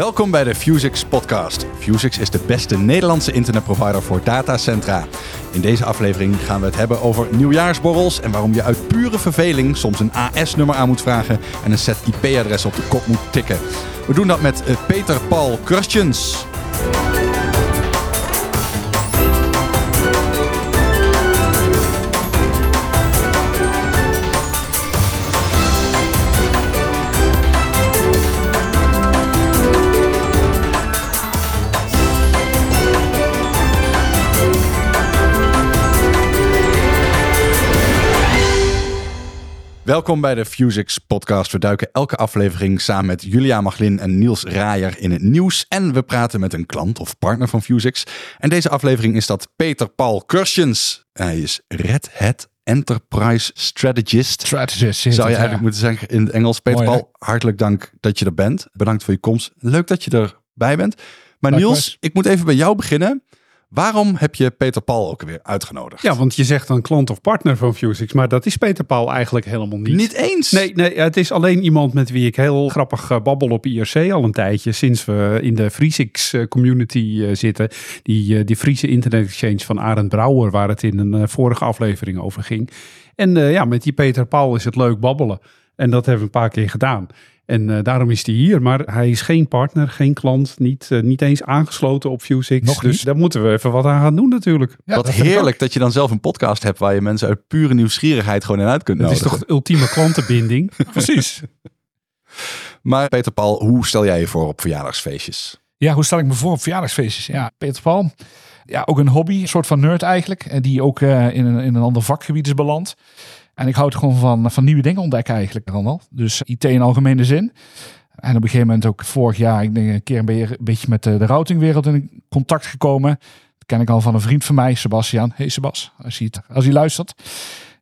Welkom bij de Fusix podcast. Fusix is de beste Nederlandse internetprovider voor datacentra. In deze aflevering gaan we het hebben over nieuwjaarsborrels en waarom je uit pure verveling soms een AS-nummer aan moet vragen en een set IP-adres op de kop moet tikken. We doen dat met eh, Peter Paul Christians. Welkom bij de Fusix podcast. We duiken elke aflevering samen met Julia Maglin en Niels Raaier in het nieuws. En we praten met een klant of partner van Fusix. En deze aflevering is dat Peter Paul Kurstjens. Hij is Red Hat Enterprise Strategist. Strategist. Zou je eigenlijk moeten zeggen in het Engels. Peter Mooi? Paul, hartelijk dank dat je er bent. Bedankt voor je komst. Leuk dat je erbij bent. Maar Likewise. Niels, ik moet even bij jou beginnen. Waarom heb je Peter Paul ook weer uitgenodigd? Ja, want je zegt dan klant of partner van Fusix, maar dat is Peter Paul eigenlijk helemaal niet. Niet eens. Nee, nee, het is alleen iemand met wie ik heel grappig eh, babbel op IRC al een tijdje. Sinds we in de Friesix eh, community eh, zitten. Die, die Friese Internet Exchange van Arend Brouwer, waar het in een vorige aflevering over ging. En ja, met die Peter Paul is het leuk babbelen. En dat hebben we een paar keer gedaan. En eh, daarom is hij hier. Maar hij is geen partner, geen klant, niet, eh, niet eens aangesloten op Fusix. Nog dus daar moeten we even wat aan gaan doen natuurlijk. Ja, Wat dat heerlijk dat je dan zelf een podcast hebt waar je mensen uit pure nieuwsgierigheid gewoon in uit kunt Het is nodigen. toch de ultieme klantenbinding? Precies. Maar Peter Paul, hoe stel jij je voor op verjaardagsfeestjes? Ja, hoe stel ik me voor op verjaardagsfeestjes? Ja, Peter Paul. Ja, ook een hobby, een soort van nerd eigenlijk. eh, Die ook eh, in, een, in een ander vakgebied is beland. En ik houd gewoon van, van nieuwe dingen ontdekken eigenlijk dan al. Dus IT in algemene zin. En op een gegeven moment ook vorig jaar, ik denk een keer een beetje, met de, routingwereld in contact gekomen. Dat ken ik al van een vriend van mij, Sebastian. Hey Sebas, als hij, als hij luistert.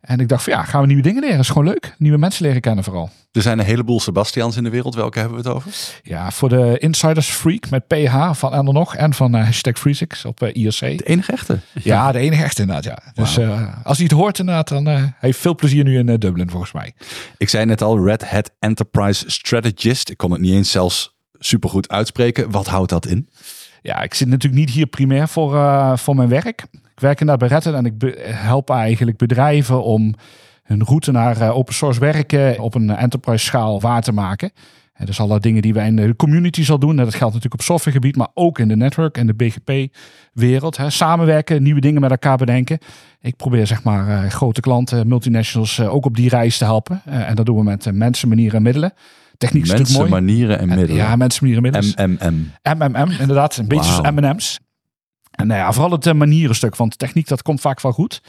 En ik dacht van ja, gaan we nieuwe dingen leren. is gewoon leuk. Nieuwe mensen leren kennen vooral. Er zijn een heleboel Sebastians in de wereld. Welke hebben we het over? Ja, voor de Insiders Freak met PH van en nog en van eh, hashtag Freesix op eh, IRC. De enige echte. Ja, de enige echt inderdaad. Ja. Dus eh, als hij het hoort inderdaad, dan heeft veel plezier nu in Dublin volgens mij. Ik zei net al, Red Hat Enterprise Strategist. Ik kon het niet eens zelfs supergoed uitspreken. Wat houdt dat in? Ja, ik zit natuurlijk niet hier primair voor, voor mijn werk. Ik werk inderdaad bij Hat en ik help eigenlijk bedrijven om hun route naar eh, open source werken op een enterprise schaal waar te maken. En dus alle dingen die wij in de community zal doen. En dat geldt natuurlijk op softwaregebied, maar ook in de network en de BGP-wereld. Samenwerken, nieuwe dingen met elkaar bedenken. Ik probeer zeg maar eh, grote klanten, multinationals, eh, ook op die reis te helpen. En dat doen we met mensen, manieren en middelen. Techniek is Mensen, natuurlijk mooi. manieren en En- middelen. Ja, mensen, manieren en middelen. MMM. MMM, inderdaad. Een beetje zoals M&M's. En nou ja, vooral het eh, manierenstuk, want techniek dat komt vaak wel goed.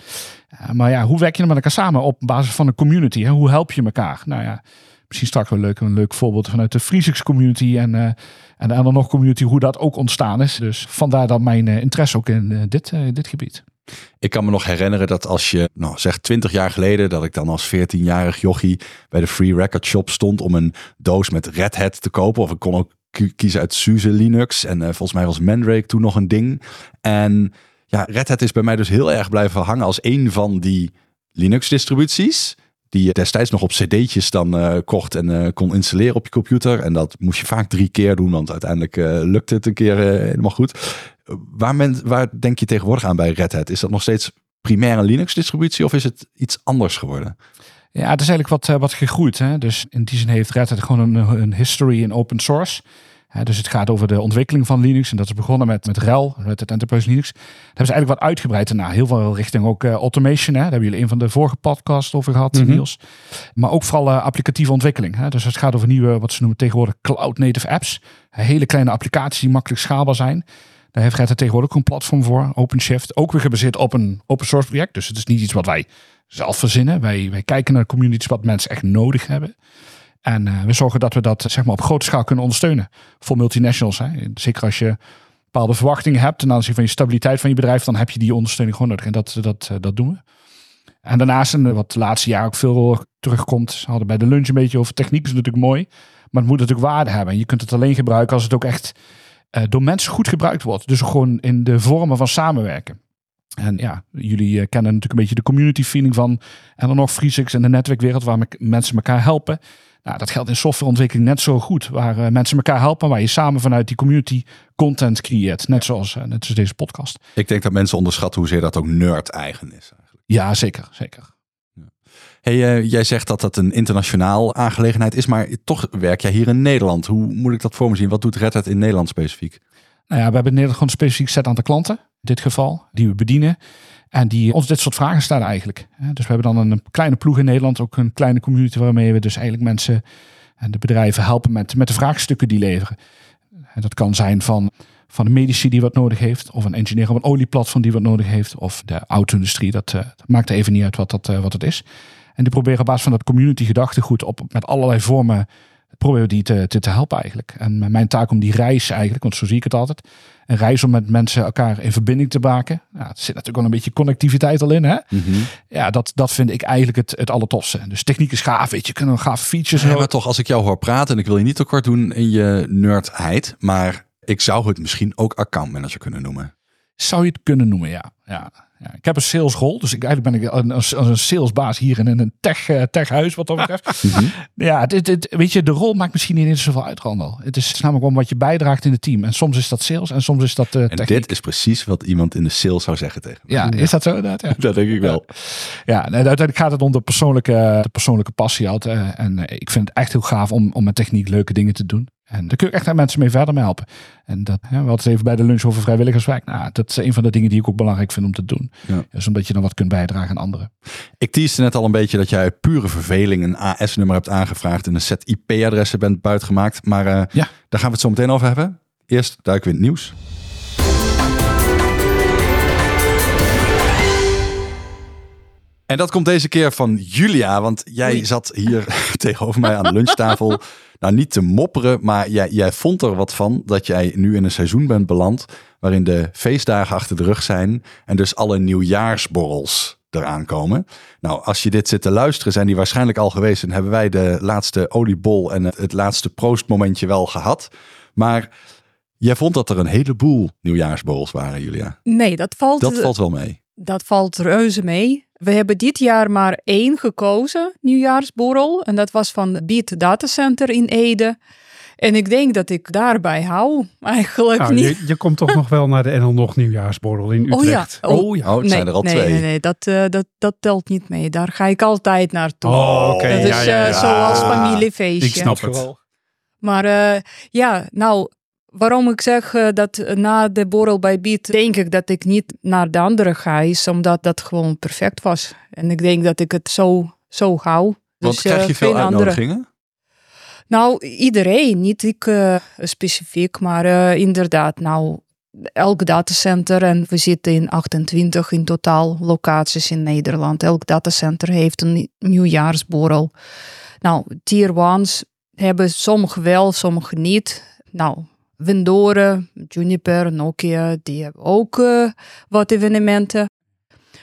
Eh, maar ja, hoe werk je met elkaar samen op basis van een community? Hè? Hoe help je elkaar? Nou ja, misschien straks wel leuk, een leuk voorbeeld vanuit de Friesix community en, eh en de nog community, hoe dat ook ontstaan is. Dus vandaar dan mijn interesse ook in dit, dit gebied. Ik kan me nog herinneren dat als je, nou zeg 20 jaar geleden, dat ik dan als 14-jarig jochie bij de Free Record Shop stond om een doos met Red Hat te kopen. Of ik kon ook kiezen uit SUSE Linux. En eh, volgens mij was Mandrake toen nog een ding. En ja, Red Hat is bij mij dus heel erg blijven hangen als een van die Linux distributies. Die je destijds nog op cd'tjes dan eh, kocht en eh, kon installeren op je computer. En dat moest je vaak drie keer doen, want uiteindelijk lukte het een keer helemaal goed. Waar, men, waar denk je tegenwoordig aan bij Red Hat? Is dat nog steeds primair een Linux distributie of is het iets anders geworden? Ja, het is eigenlijk wat, eh, wat gegroeid. Hè? Dus in die zin heeft Red Hat gewoon een, een history in open source. Dus het gaat over de ontwikkeling van Linux. En dat is begonnen met, met RHEL, Red Hat Enterprise Linux. Daar hebben ze eigenlijk wat uitgebreid daarna. Heel veel richting ook eh, automation. Hè? Daar hebben jullie een van de vorige podcasts over gehad, Mhm. Niels. Maar ook vooral eh, applicatieve ontwikkeling. Hè? Dus het gaat over nieuwe, wat ze noemen tegenwoordig cloud native apps. Hele kleine applicaties die makkelijk schaalbaar zijn. Daar heeft Red Hat tegenwoordig ook een platform voor, OpenShift. Ook weer gebaseerd op een open source project. Dus het is niet iets wat wij zelf verzinnen. Wij, wij kijken naar communities wat mensen echt nodig hebben. En eh, we zorgen dat we dat zeg maar, op grote schaal kunnen ondersteunen voor multinationals. Hè. Zeker als je bepaalde verwachtingen hebt ten aanzien van je stabiliteit van je bedrijf, dan heb je die ondersteuning gewoon nodig. En dat, dat, eh, dat doen we. En daarnaast, en wat de laatste jaar ook veel terugkomt, we hadden bij de lunch een beetje over techniek, is natuurlijk mooi. Maar het moet natuurlijk waarde hebben. En je kunt het alleen gebruiken als het ook echt eh, door mensen goed gebruikt wordt. Dus gewoon in de vormen van samenwerken. En ja, jullie eh, kennen natuurlijk een beetje de community feeling van en dan nog FreeSix en de netwerkwereld waar me- mensen elkaar helpen. Nou, dat geldt in softwareontwikkeling net zo goed. Waar uh, mensen elkaar helpen, waar je samen vanuit die community content creëert. Net, zoals, uh, net zoals deze podcast. Ik denk dat mensen onderschatten hoezeer dat ook nerd eigen is. Eigenlijk. Ja, zeker. zeker. Hey, uh, jij zegt dat dat een internationaal aangelegenheid is, maar toch werk jij hier in Nederland. Hoe moet ik dat voor me zien? Wat doet Red Hat in Nederland specifiek? Nou ja, we hebben in Nederland gewoon een specifiek set aantal klanten, dit geval, die we bedienen. En die ons dit soort vragen stellen eigenlijk. Dus we hebben dan een kleine ploeg in Nederland, ook een kleine community waarmee we dus eigenlijk mensen en de bedrijven helpen met, met de vraagstukken die leveren. En dat kan zijn van, van een medici die wat nodig heeft, of een engineer op een olieplatform die wat nodig heeft, of de auto-industrie. Dat, uh, dat maakt even niet uit wat, dat, uh, wat het is. En die proberen op basis van dat community gedachtegoed op met allerlei vormen proberen die te, te, te, helpen eigenlijk. En mijn taak om die reis eigenlijk, want zo zie ik het altijd, een reis om met mensen elkaar in verbinding te maken. Ja, er zit natuurlijk wel een beetje connectiviteit al in. Hè? Mm -hmm. Ja, dat, dat vind ik eigenlijk het, het allertofste. Dus techniek is gaaf, weet je, kunnen gaaf features. Ja, maar toch, als ik jou hoor praten, en ik wil je niet te kort doen in je nerdheid, maar ik zou het misschien ook accountmanager kunnen noemen. Zou je het kunnen noemen, ja. Ja. Ja, ik heb een salesrol, dus ik, eigenlijk ben ik een, als een salesbaas hier in een tech, uh, techhuis wat dat betreft. Mhm. ja, dit, dit, weet je, de rol maakt misschien niet eens zoveel uit, Randal. Het is namelijk om wat je bijdraagt in het team. En soms is dat sales en soms is dat uh, En dit is precies wat iemand in de sales zou zeggen tegen me. Ja, is dat zo? Dat, ja. dat denk ik wel. Ja, en uiteindelijk gaat het om de persoonlijke, de persoonlijke passie altijd. En ik vind het echt heel gaaf om, om met techniek leuke dingen te doen. En daar kun je echt aan mensen mee verder mee helpen. En dat, ja, we hadden het even bij de lunch over vrijwilligerswerk. Nou, dat is een van de dingen die ik ook belangrijk vind om te doen. Ja. Dus omdat je dan wat kunt bijdragen aan anderen. Ik teaste net al een beetje dat jij uit pure verveling een AS-nummer hebt aangevraagd en een set IP-adressen bent buitgemaakt. Maar uh, ja. daar gaan we het zo meteen over hebben. Eerst duiken we in het nieuws. En dat komt deze keer van Julia, want jij zat hier tegenover mij aan de lunchtafel. Nou, niet te mopperen, maar jij, jij vond er wat van dat jij nu in een seizoen bent beland. Waarin de feestdagen achter de rug zijn. en dus alle nieuwjaarsborrels eraan komen. Nou, als je dit zit te luisteren, zijn die waarschijnlijk al geweest. en hebben wij de laatste oliebol en het, laatste proostmomentje wel gehad. Maar jij vond dat er een heleboel nieuwjaarsborrels waren, Julia. Nee, dat valt, Dat valt wel mee. dat valt reuze mee. We hebben dit jaar maar één gekozen, nieuwjaarsborrel. En dat was van Beat Datacenter in Ede. En ik denk dat ik daarbij hou. Eigenlijk Nou, niet. je, je komt toch nog wel naar de NL Nog nieuwjaarsborrel in Oh ja. Utrecht. Oh, Oh, het zijn er al nee, twee. Nee, nee, dat, eh, dat, dat telt niet mee. Daar ga ik altijd naartoe. Oh, oké. dat is ja, ja, eh, ja. zoals familiefeestje. Ik snap het. Maar eh, ja, nou, waarom ik zeg dat na de borrel bij Beat, denk ik dat ik niet naar de andere ga, is omdat dat gewoon perfect was. En ik denk dat ik het zo, zo hou. Want Dus, krijg je veel andere. Nou, iedereen, niet ik eh, specifiek, maar eh, inderdaad, nou, elk datacenter, en we zitten in 28 in totaal locaties in Nederland. Elk datacenter heeft een nieuwjaarsborrel. Nou, tier ones hebben sommige wel, sommige niet. Nou, Windoren, Juniper, Nokia, die hebben ook eh, wat evenementen.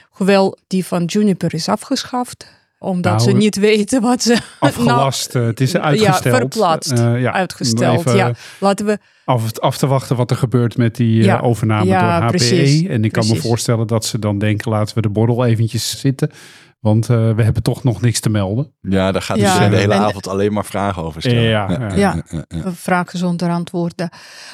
Hoewel die van Juniper is afgeschaft, omdat Nou, ze niet weten wat ze... Afgelast. eh, het is uitgesteld. Ja, verplaatst. Eh, ja, Uitgesteld, Even ja. Laten we Af, af te wachten wat er gebeurt met die eh, overname Ja, door HPE. precies. En ik kan me voorstellen dat ze dan denken, laten we de borrel eventjes zitten. Want eh, we hebben toch nog niks te melden. Ja, daar gaat Ja, iedereen de hele en- avond alleen maar vragen over stellen. Ja, ja. Ja. vragen zonder antwoorden.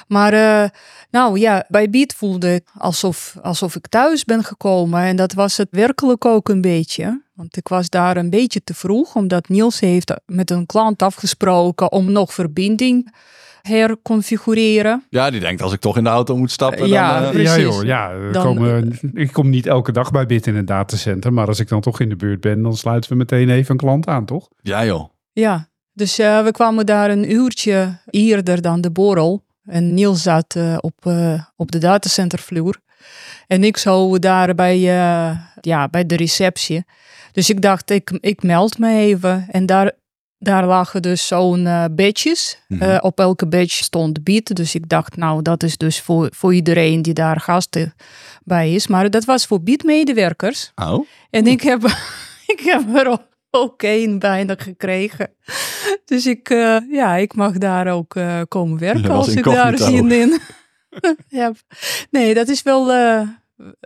Maar eh, nou ja, bij Beat voelde ik alsof, alsof ik thuis ben gekomen. En dat was het werkelijk ook een beetje. Want ik was daar een beetje te vroeg, omdat Niels heeft met een klant afgesproken om nog verbinding herconfigureren. Ja, die denkt als ik toch in de auto moet stappen. Ja, dan, eh, precies. Ja joh, ja. Dan- komen, ik kom niet elke dag bij Bit in een datacenter. Maar als ik dan toch in de buurt ben, dan sluiten we meteen even een klant aan, toch? ja joh. Ja, dus eh, we kwamen daar een uurtje eerder dan de borrel. En Niels zat eh, op, eh, op de datacentervloer. En ik zo daar bij, eh, ja, bij de receptie. Dus ik dacht, ik, ik meld me even. En daar, daar lagen dus zo'n eh badges. Mhm. Eh, op elke badge stond beat. Dus ik dacht, nou, dat is dus voor, voor iedereen die daar gasten bij is. Maar dat was voor beat-medewerkers. Oh, En ik heb, ik heb er ook- één bijna gekregen. Dus ik, eh, ja, ik mag daar ook komen werken als ik daar zin in. Nee, dat is wel,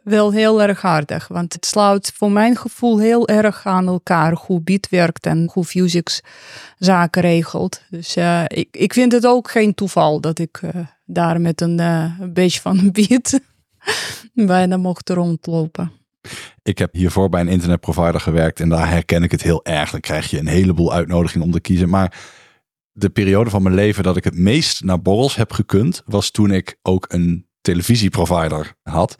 wel heel erg aardig. Want het sluit voor mijn gevoel heel erg aan elkaar. Hoe Beat werkt en hoe Fusix zaken regelt. Dus uh, ik, ik vind het ook geen toeval dat ik uh, daar met een, een beetje van beat bijna mocht rondlopen. Ik heb hiervoor bij een internetprovider gewerkt en daar herken ik het heel erg. Dan krijg je een heleboel uitnodigingen om te kiezen. Maar de periode van mijn leven dat ik het meest naar borrels heb gekund, was toen ik ook een televisieprovider had.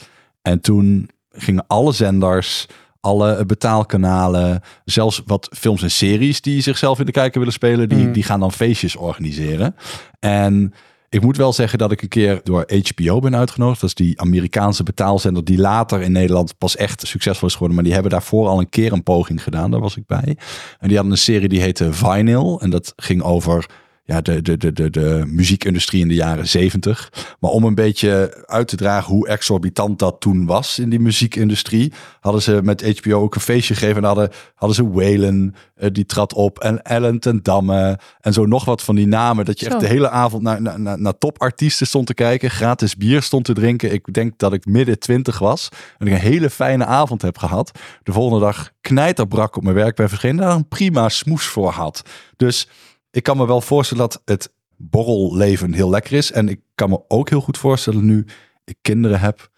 En toen gingen alle zenders, alle betaalkanalen, zelfs wat films en series die zichzelf in de kijker willen spelen, die, die gaan dan feestjes organiseren. En ik moet wel zeggen dat ik een keer door HBO ben uitgenodigd. Dat is die Amerikaanse betaalzender die later in Nederland pas echt succesvol is geworden. Maar die hebben daarvoor al een keer een poging gedaan. Daar was ik bij. En die hadden een serie die heette Vinyl. En dat ging over ja, de, de, de, de, de muziekindustrie in de jaren zeventig. Maar om een beetje uit te dragen hoe exorbitant dat toen was in die muziekindustrie, hadden ze met HBO ook een feestje gegeven. En hadden, hadden ze Waylon, uh, die trad op, en Ellen ten Damme. En zo nog wat van die namen. Dat je echt de hele avond naar, naar, naar, naar topartiesten stond te kijken. Gratis bier stond te drinken. Ik denk dat ik midden twintig was. En ik een hele fijne avond heb gehad. De volgende dag knijterbrak op mijn werk bij verschenen. Daar een prima smoes voor had. Dus ik kan me wel voorstellen dat het borrelleven heel lekker is. En ik kan me ook heel goed voorstellen nu ik kinderen heb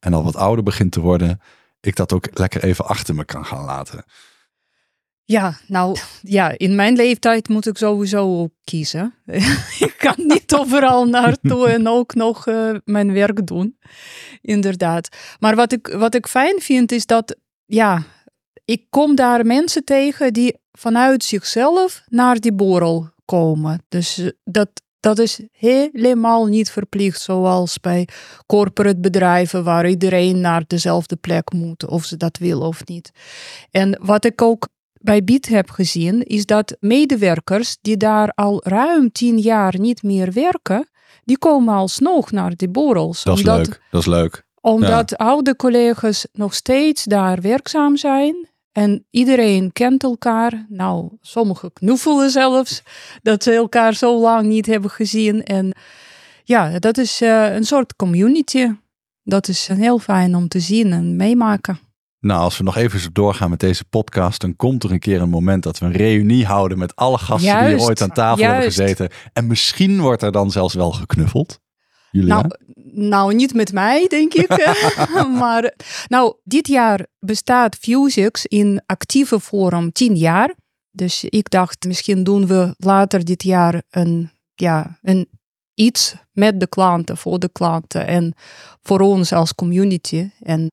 en al wat ouder begint te worden, ik dat ook lekker even achter me kan gaan laten. Ja, nou ja, in mijn leeftijd moet ik sowieso kiezen. ik kan niet overal naartoe en ook nog uh, mijn werk doen. Inderdaad. Maar wat ik, wat ik fijn vind is dat, ja, ik kom daar mensen tegen die vanuit zichzelf naar die borrel komen. Dus dat, dat is helemaal niet verplicht, zoals bij corporate bedrijven waar iedereen naar dezelfde plek moet, of ze dat wil of niet. En wat ik ook bij BIT heb gezien, is dat medewerkers die daar al ruim tien jaar niet meer werken, die komen alsnog naar die borrels. Dat is omdat, leuk. Dat is leuk. Omdat oude collega's nog steeds daar werkzaam zijn en iedereen kent elkaar. Nou, sommigen knuffelen zelfs dat ze elkaar zo lang niet hebben gezien. En ja, dat is uh, een soort community. Dat is heel fijn om te zien en meemaken. Nou, als we nog even zo doorgaan met deze podcast, dan komt er een keer een moment dat we een reunie houden met alle gasten juist, die ooit aan tafel juist. hebben gezeten. En misschien wordt er dan zelfs wel geknuffeld. Julia? Nou, nou, niet met mij, denk ik. maar nou, dit jaar bestaat Fusix in actieve vorm 10 jaar. Dus ik dacht, misschien doen we later dit jaar een, ja, een iets met de klanten, voor de klanten en voor ons als community. En,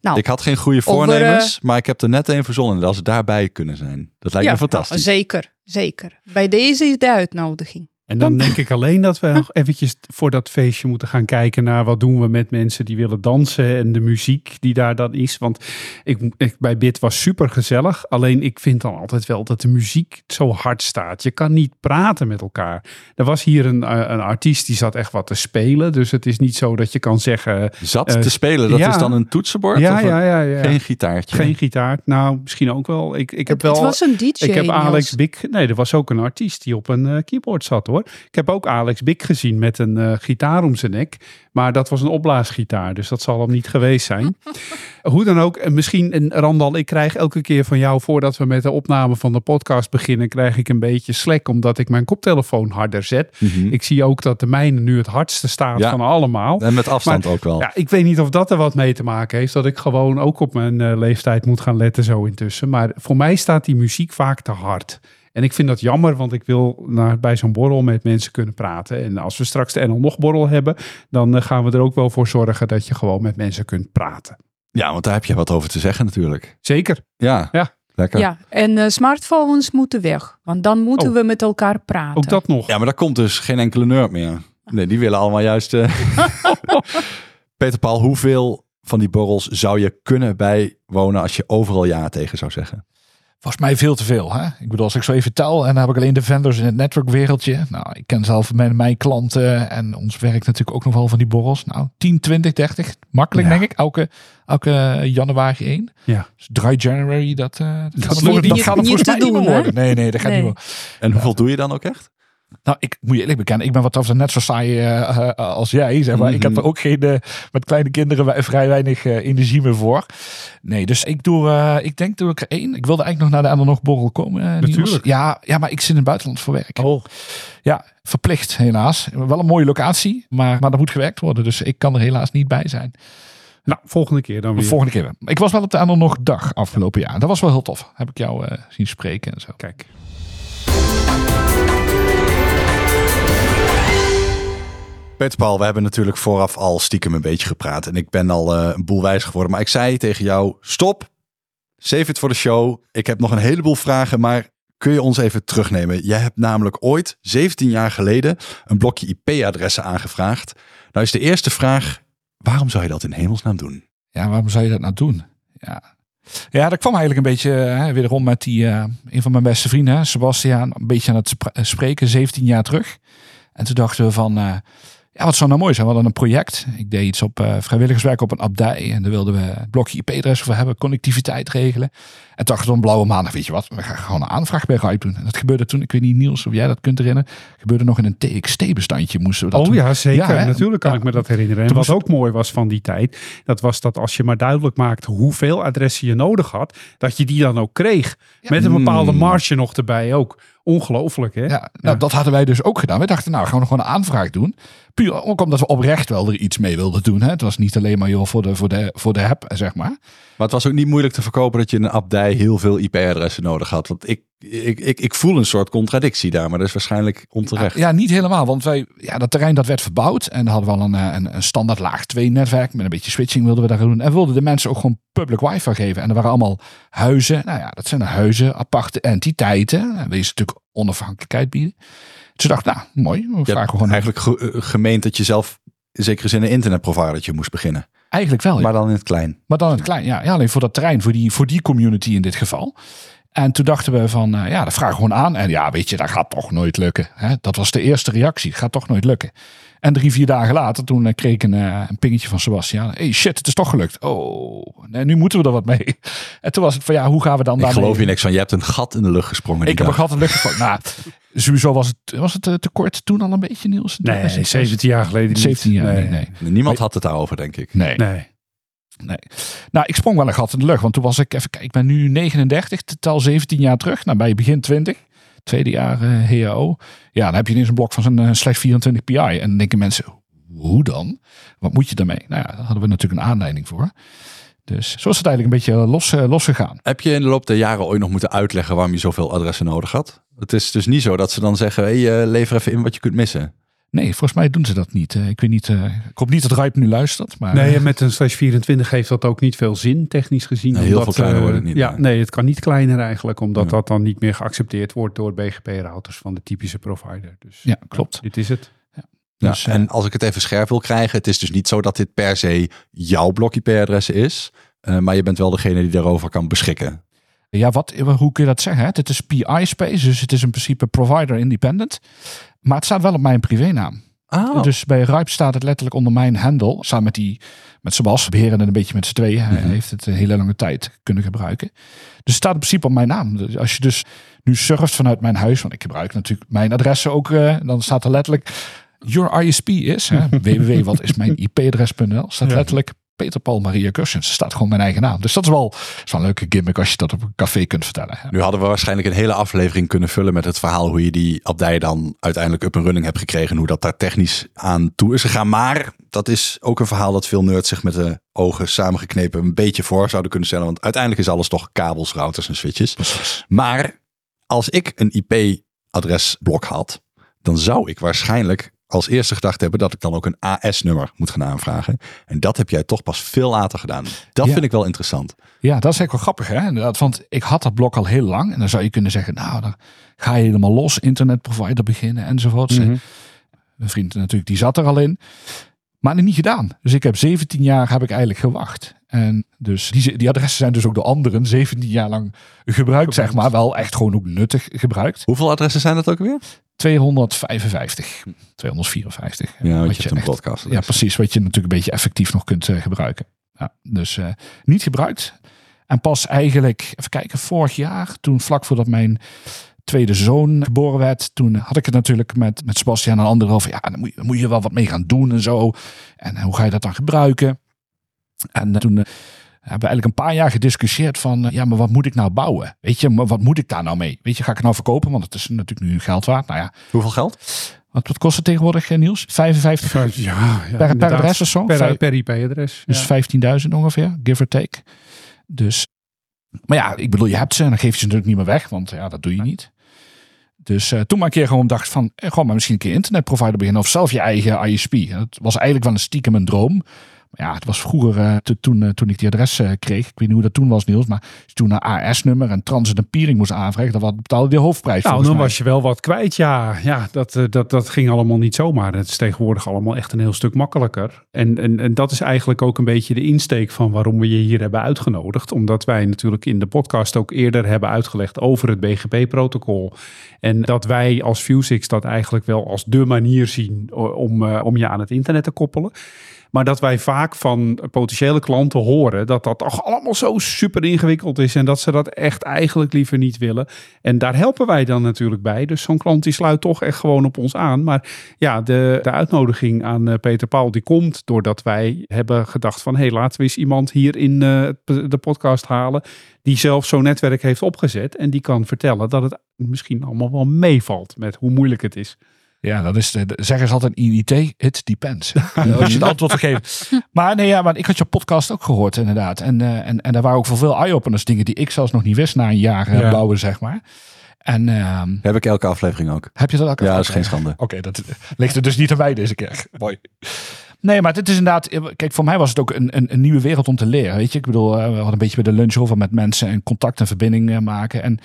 nou, ik had geen goede over, voornemens, maar ik heb er net een verzonnen. Dat ze daarbij kunnen zijn. Dat lijkt ja, me fantastisch. Nou, zeker, zeker. Bij deze is de uitnodiging. En dan denk ik alleen dat we nog eventjes voor dat feestje moeten gaan kijken naar wat doen we met mensen die willen dansen en de muziek die daar dan is. Want ik, ik, bij Bit was super gezellig. Alleen ik vind dan altijd wel dat de muziek zo hard staat. Je kan niet praten met elkaar. Er was hier een, eh, een artiest die zat echt wat te spelen. Dus het is niet zo dat je kan zeggen. Zat uh, te spelen, dat ja. is dan een toetsenbord? Ja, of ja, ja, ja. Geen gitaartje. Geen gitaar. Nou, misschien ook wel. Ik, ik heb het, wel. Het was een DJ. Ik heb Alex. Bik. Nee, er was ook een artiest die op een uh, keyboard zat hoor. Ik heb ook Alex Bik gezien met een uh, gitaar om zijn nek. Maar dat was een opblaasgitaar, dus dat zal hem niet geweest zijn. Hoe dan ook, misschien een Randal, ik krijg elke keer van jou voordat we met de opname van de podcast beginnen, krijg ik een beetje slek omdat ik mijn koptelefoon harder zet. Mm -hmm. Ik zie ook dat de mijne nu het hardste staat ja. van allemaal. En met afstand maar, ook wel. Ja, ik weet niet of dat er wat mee te maken heeft, dat ik gewoon ook op mijn uh, leeftijd moet gaan letten zo intussen. Maar voor mij staat die muziek vaak te hard. En ik vind dat jammer, want ik wil naar, bij zo'n borrel met mensen kunnen praten. En als we straks de NL nog borrel hebben, dan uh, gaan we er ook wel voor zorgen dat je gewoon met mensen kunt praten. Ja, want daar heb je wat over te zeggen natuurlijk. Zeker. Ja. Ja. Lekker. Ja, en uh, smartphones moeten weg. Want dan moeten Oh. we met elkaar praten. Ook dat nog. Ja, maar daar komt dus geen enkele nerd meer. Nee, die willen allemaal juist... Uh... Peter Paul, hoeveel van die borrels zou je kunnen bijwonen als je overal ja tegen zou zeggen? Volgens mij veel te veel. Hè? Ik bedoel, als ik zo even tel en dan heb ik alleen de vendors in het netwerkwereldje. Nou, ik ken zelf met mijn klanten en ons werkt natuurlijk ook nog wel van die borrels. Nou, 10, 20, 30. Makkelijk Ja. denk ik. Elke, elke januari 1. Ja. Dus dry January, dat, uh, dat, Dat wordt- niet- dat niet- gaat het niet volgens mij te niet meer worden. Nee, nee, dat gaat Nee. niet meer. En hoeveel doe je dan ook echt? Nou, ik moet je eerlijk bekennen, ik ben wat over net zo saai eh, eh, als jij. Zeg maar. Ik heb Mhm. er ook geen, eh, met kleine kinderen vrij weinig energie meer voor. Nee, dus ik doe, ik denk doe ik er één. Ik wilde eigenlijk nog naar de nog borrel komen. Natuurlijk. Ja, ja, maar ik zit in het buitenland voor werk. Oh, Ja, verplicht helaas. Wel een mooie locatie, maar, maar er moet gewerkt worden. Dus ik kan er helaas niet bij zijn. nou, volgende keer dan De weer. volgende keer. Ik was wel op de Emmer nog dag afgelopen jaar. Dat was wel heel tof. Heb ik jou zien spreken en zo. Kijk. Peter Paul, we hebben natuurlijk vooraf al stiekem een beetje gepraat. En ik ben al eh, een boel wijs geworden. Maar ik zei tegen jou, stop. Save het voor de show. Ik heb nog een heleboel vragen, maar kun je ons even terugnemen? Jij hebt namelijk ooit, 17 jaar geleden, een blokje IP-adressen aangevraagd. Nou is de eerste vraag, waarom zou je dat in hemelsnaam doen? Ja, waarom zou je dat nou doen? Ja, ja dat kwam eigenlijk een beetje hè, wederom met die, eh, een van mijn beste vrienden, Sebastiaan, een beetje aan het eh, spreken, 17 jaar terug. En toen dachten we van, ja, wat zou nou mooi zijn? We hadden een project. Ik deed iets op eh, vrijwilligerswerk op een abdij. En daar wilden we het blokje IP-adressen voor hebben, connectiviteit regelen. En toen dachten we een blauwe maandag, weet je wat, we gaan gewoon een aanvraag bij Rijp doen. En dat gebeurde toen, ik weet niet Niels of jij dat kunt herinneren, gebeurde nog in een TXT-bestandje. Moesten we dat Oh ja, zeker. Ja? Natuurlijk kan Ja. ik me dat herinneren. En wat moest- ook mooi was van die tijd, dat was dat als je maar duidelijk maakte hoeveel adressen je nodig had, dat je die dan ook kreeg. Met een bepaalde Mm. marge nog erbij ook. Ongelooflijk, hè? Ja, nou, dat hadden wij dus ook gedaan. We dachten, nou, gaan we gewoon een aanvraag doen. Puur ook omdat we oprecht wel er iets mee wilden doen. Hè. Het was niet alleen maar joh, voor, de, voor, de, voor de heb, zeg maar. Maar het was ook niet moeilijk te verkopen dat je in een abdij heel veel IP-adressen nodig had. Want ik, ik, ik, ik voel een soort contradictie daar, maar dat is waarschijnlijk onterecht. Ja, niet helemaal. Want wij, ja, dat terrein dat werd verbouwd. En dan hadden we al een, eh, een, een standaard laag 2 netwerk. Met een beetje switching wilden we daar doen. En we wilden de mensen ook gewoon public wifi geven. En er waren allemaal huizen. Nou ja, dat zijn huizen, aparte entiteiten. En wees natuurlijk onafhankelijkheid bieden. Dus ik dacht, nou, mooi. We vragen gewoon eigenlijk ge- eh, gemeend dat je zelf in zekere zin een internetprovidertje moest beginnen. Eigenlijk wel, ja. Maar dan in het klein. Maar dan in het klein. Ja, ja alleen voor dat terrein, voor die, voor die community in dit geval. En toen dachten we van, eh, ja, dat vragen we gewoon aan. En ja, weet je, dat gaat toch nooit lukken. Hè? Dat was de eerste reactie. Het gaat toch nooit lukken. En drie, vier dagen later, toen eh, kreeg ik een, eh, een pingetje van Sebastian. hey, shit, het is toch gelukt. Oh, nee, nu moeten we er wat mee. En toen was het van, ja, hoe gaan we dan Ik daarmee? geloof je niks van. Je hebt een gat in de lucht gesprongen. Ik heb een gat in de lucht gevallen. Nou, sowieso was het, was het eh, te kort toen al een beetje, Niels? Nee, Was het- 17 jaar geleden niet. 17 jaar, nee, nee. Niemand had het daarover, denk ik. Nee. Nee. Nou, ik sprong wel een gat in de lucht. Want toen was ik, even kijken, ik ben nu 39, totaal 17 jaar terug. Nou, bij begin 20. Tweede jaar eh HAO. Ja, dan heb je ineens een blok van zo'n eh, slash 24 PI. En dan denken mensen, hoe dan? Wat moet je daarmee? Nou ja, daar hadden we natuurlijk een aanleiding voor. Dus zo is het eigenlijk een beetje los, eh, losgegaan. Heb je in de loop der jaren ooit nog moeten uitleggen waarom je zoveel adressen nodig had? Het is dus niet zo dat ze dan zeggen, hey, lever even in wat je kunt missen. Nee, volgens mij doen ze dat niet. Eh, ik weet niet, eh, ik hoop niet dat Rijp nu luistert. Maar, Nee, met een slash 24 heeft dat ook niet veel zin, technisch gezien. Nee, heel omdat, veel kleiner eh, niet, Ja, nee. het kan niet kleiner eigenlijk, omdat Ja. dat dan niet meer geaccepteerd wordt door BGP-routers van de typische provider. Dus Ja, klopt. dit is het. Dus, ja, eh, en als ik het even scherp wil krijgen, het is dus niet zo dat dit per se jouw blok IP-adres is. eh, maar je bent wel degene die daarover kan beschikken. Ja, wat, hoe kun je dat zeggen? hè? Dit is PI space, dus het is in principe provider independent. Maar het staat wel op mijn privénaam. Ah, Dus bij Ruip staat het letterlijk onder mijn handle. Samen met, die, met Sebas. Beheren het een beetje met z'n tweeën. Hij Mhm. heeft het een hele lange tijd kunnen gebruiken. Dus het staat in principe op mijn naam. Dus als je dus nu surft vanuit mijn huis. Want ik gebruik natuurlijk mijn adressen ook. eh, dan staat er letterlijk... Your ISP is hè, www. Wat is mijn IP-adres.nl. Staat Ja. letterlijk Peter Paul Maria Kussens. staat gewoon mijn eigen naam. Dus dat is wel, is wel een leuke gimmick als je dat op een café kunt vertellen. nu hadden we waarschijnlijk een hele aflevering kunnen vullen met het verhaal hoe je die abdij dan uiteindelijk up en running hebt gekregen. en Hoe dat daar technisch aan toe is gegaan. Maar dat is ook een verhaal dat veel nerds zich met de ogen samengeknepen een beetje voor zouden kunnen stellen. Want uiteindelijk is alles toch kabels, routers en switches. Maar als ik een IP-adresblok had, dan zou ik waarschijnlijk als eerste gedacht hebben dat ik dan ook een AS-nummer moet gaan aanvragen. En dat heb jij toch pas veel later gedaan. Dat Ja. vind ik wel interessant. Ja, dat is eigenlijk wel grappig. Hè? Inderdaad, want ik had dat blok al heel lang. En dan zou je kunnen zeggen, nou, dan ga je helemaal los. Internetprovider beginnen enzovoorts. Mhm. Mijn vriend natuurlijk, die zat er al in. Maar niet gedaan. Dus ik heb 17 jaar heb ik eigenlijk gewacht. En dus die, die adressen zijn dus ook door anderen 17 jaar lang gebruikt, zeg maar. Wel echt gewoon ook nuttig gebruikt. Hoeveel adressen zijn dat ook weer? 255, 254. Ja, want Wat je hebt een podcast. Ja, precies. Wat je natuurlijk een beetje effectief nog kunt eh, gebruiken. Ja, dus eh, niet gebruikt. En pas eigenlijk, even kijken, vorig jaar, toen vlak voordat mijn tweede zoon geboren werd, toen had ik het natuurlijk met, met Sebastian en anderen over. Ja, dan moet, je, dan moet je wel wat mee gaan doen en zo. En hoe ga je dat dan gebruiken? En toen hebben eigenlijk een paar jaar gediscussieerd van, ja, maar wat moet ik nou bouwen? Weet je, maar wat moet ik daar nou mee? Weet je, ga ik het nou verkopen? Want het is natuurlijk nu geld waard. Nou ja. Hoeveel geld? Wat, wat kost het tegenwoordig, Niels? 55 ja, ja, per, per adres of zo? Per, per IP-adres. Dus 15.000 ongeveer, give or take. Dus, maar ja, ik bedoel, je hebt ze en dan geef je ze natuurlijk niet meer weg, want ja, dat doe je niet. Dus uh, toen maar een keer gewoon dacht van, eh, gewoon maar misschien een keer internetprovider beginnen of zelf je eigen ISP. Dat was eigenlijk wel een stiekem een droom. Maar ja, het was vroeger, uh, toen, uh, toen ik die adres uh, kreeg, ik weet niet hoe dat toen was Niels, maar toen een AS-nummer en transit en peering moest aanvragen, dan betaalde de hoofdprijs. Nou, dan mij. was je wel wat kwijt, ja. Ja, dat, dat, dat ging allemaal niet zomaar. Het is tegenwoordig allemaal echt een heel stuk makkelijker. En, en, en dat is eigenlijk ook een beetje de insteek van waarom we je hier hebben uitgenodigd. Omdat wij natuurlijk in de podcast ook eerder hebben uitgelegd over het BGP-protocol. En dat wij als Fusix dat eigenlijk wel als de manier zien om, om je aan het internet te koppelen. Maar dat wij vaak van potentiële klanten horen dat dat toch allemaal zo super ingewikkeld is. En dat ze dat echt eigenlijk liever niet willen. En daar helpen wij dan natuurlijk bij. Dus zo'n klant die sluit toch echt gewoon op ons aan. Maar ja, de, de uitnodiging aan eh, Peter Paul die komt doordat wij hebben gedacht van... hé, hey, laten we eens iemand hier in uh, de podcast halen die zelf zo'n netwerk heeft opgezet. En die kan vertellen dat het misschien allemaal wel meevalt met hoe moeilijk het is. Ja, dat is, de, zeggen ze altijd in IT, it depends. Als je het antwoord geeft. Maar nee, ja, maar ik had je podcast ook gehoord inderdaad. En, uh, en, en daar waren ook veel eye-openers dingen die ik zelfs nog niet wist na een jaar uh, ja. bouwen, zeg maar. En, uh, heb ik elke aflevering ook. Heb je dat elke Ja, dat is geen schande. Oké, okay, dat ligt er dus niet aan mij deze keer. Mooi. Nee, maar dit is inderdaad. Kijk, voor mij was het ook een, een, een, nieuwe wereld om te leren. Weet je, ik bedoel, we hadden een beetje bij de lunch over met mensen en contact en verbinding maken. En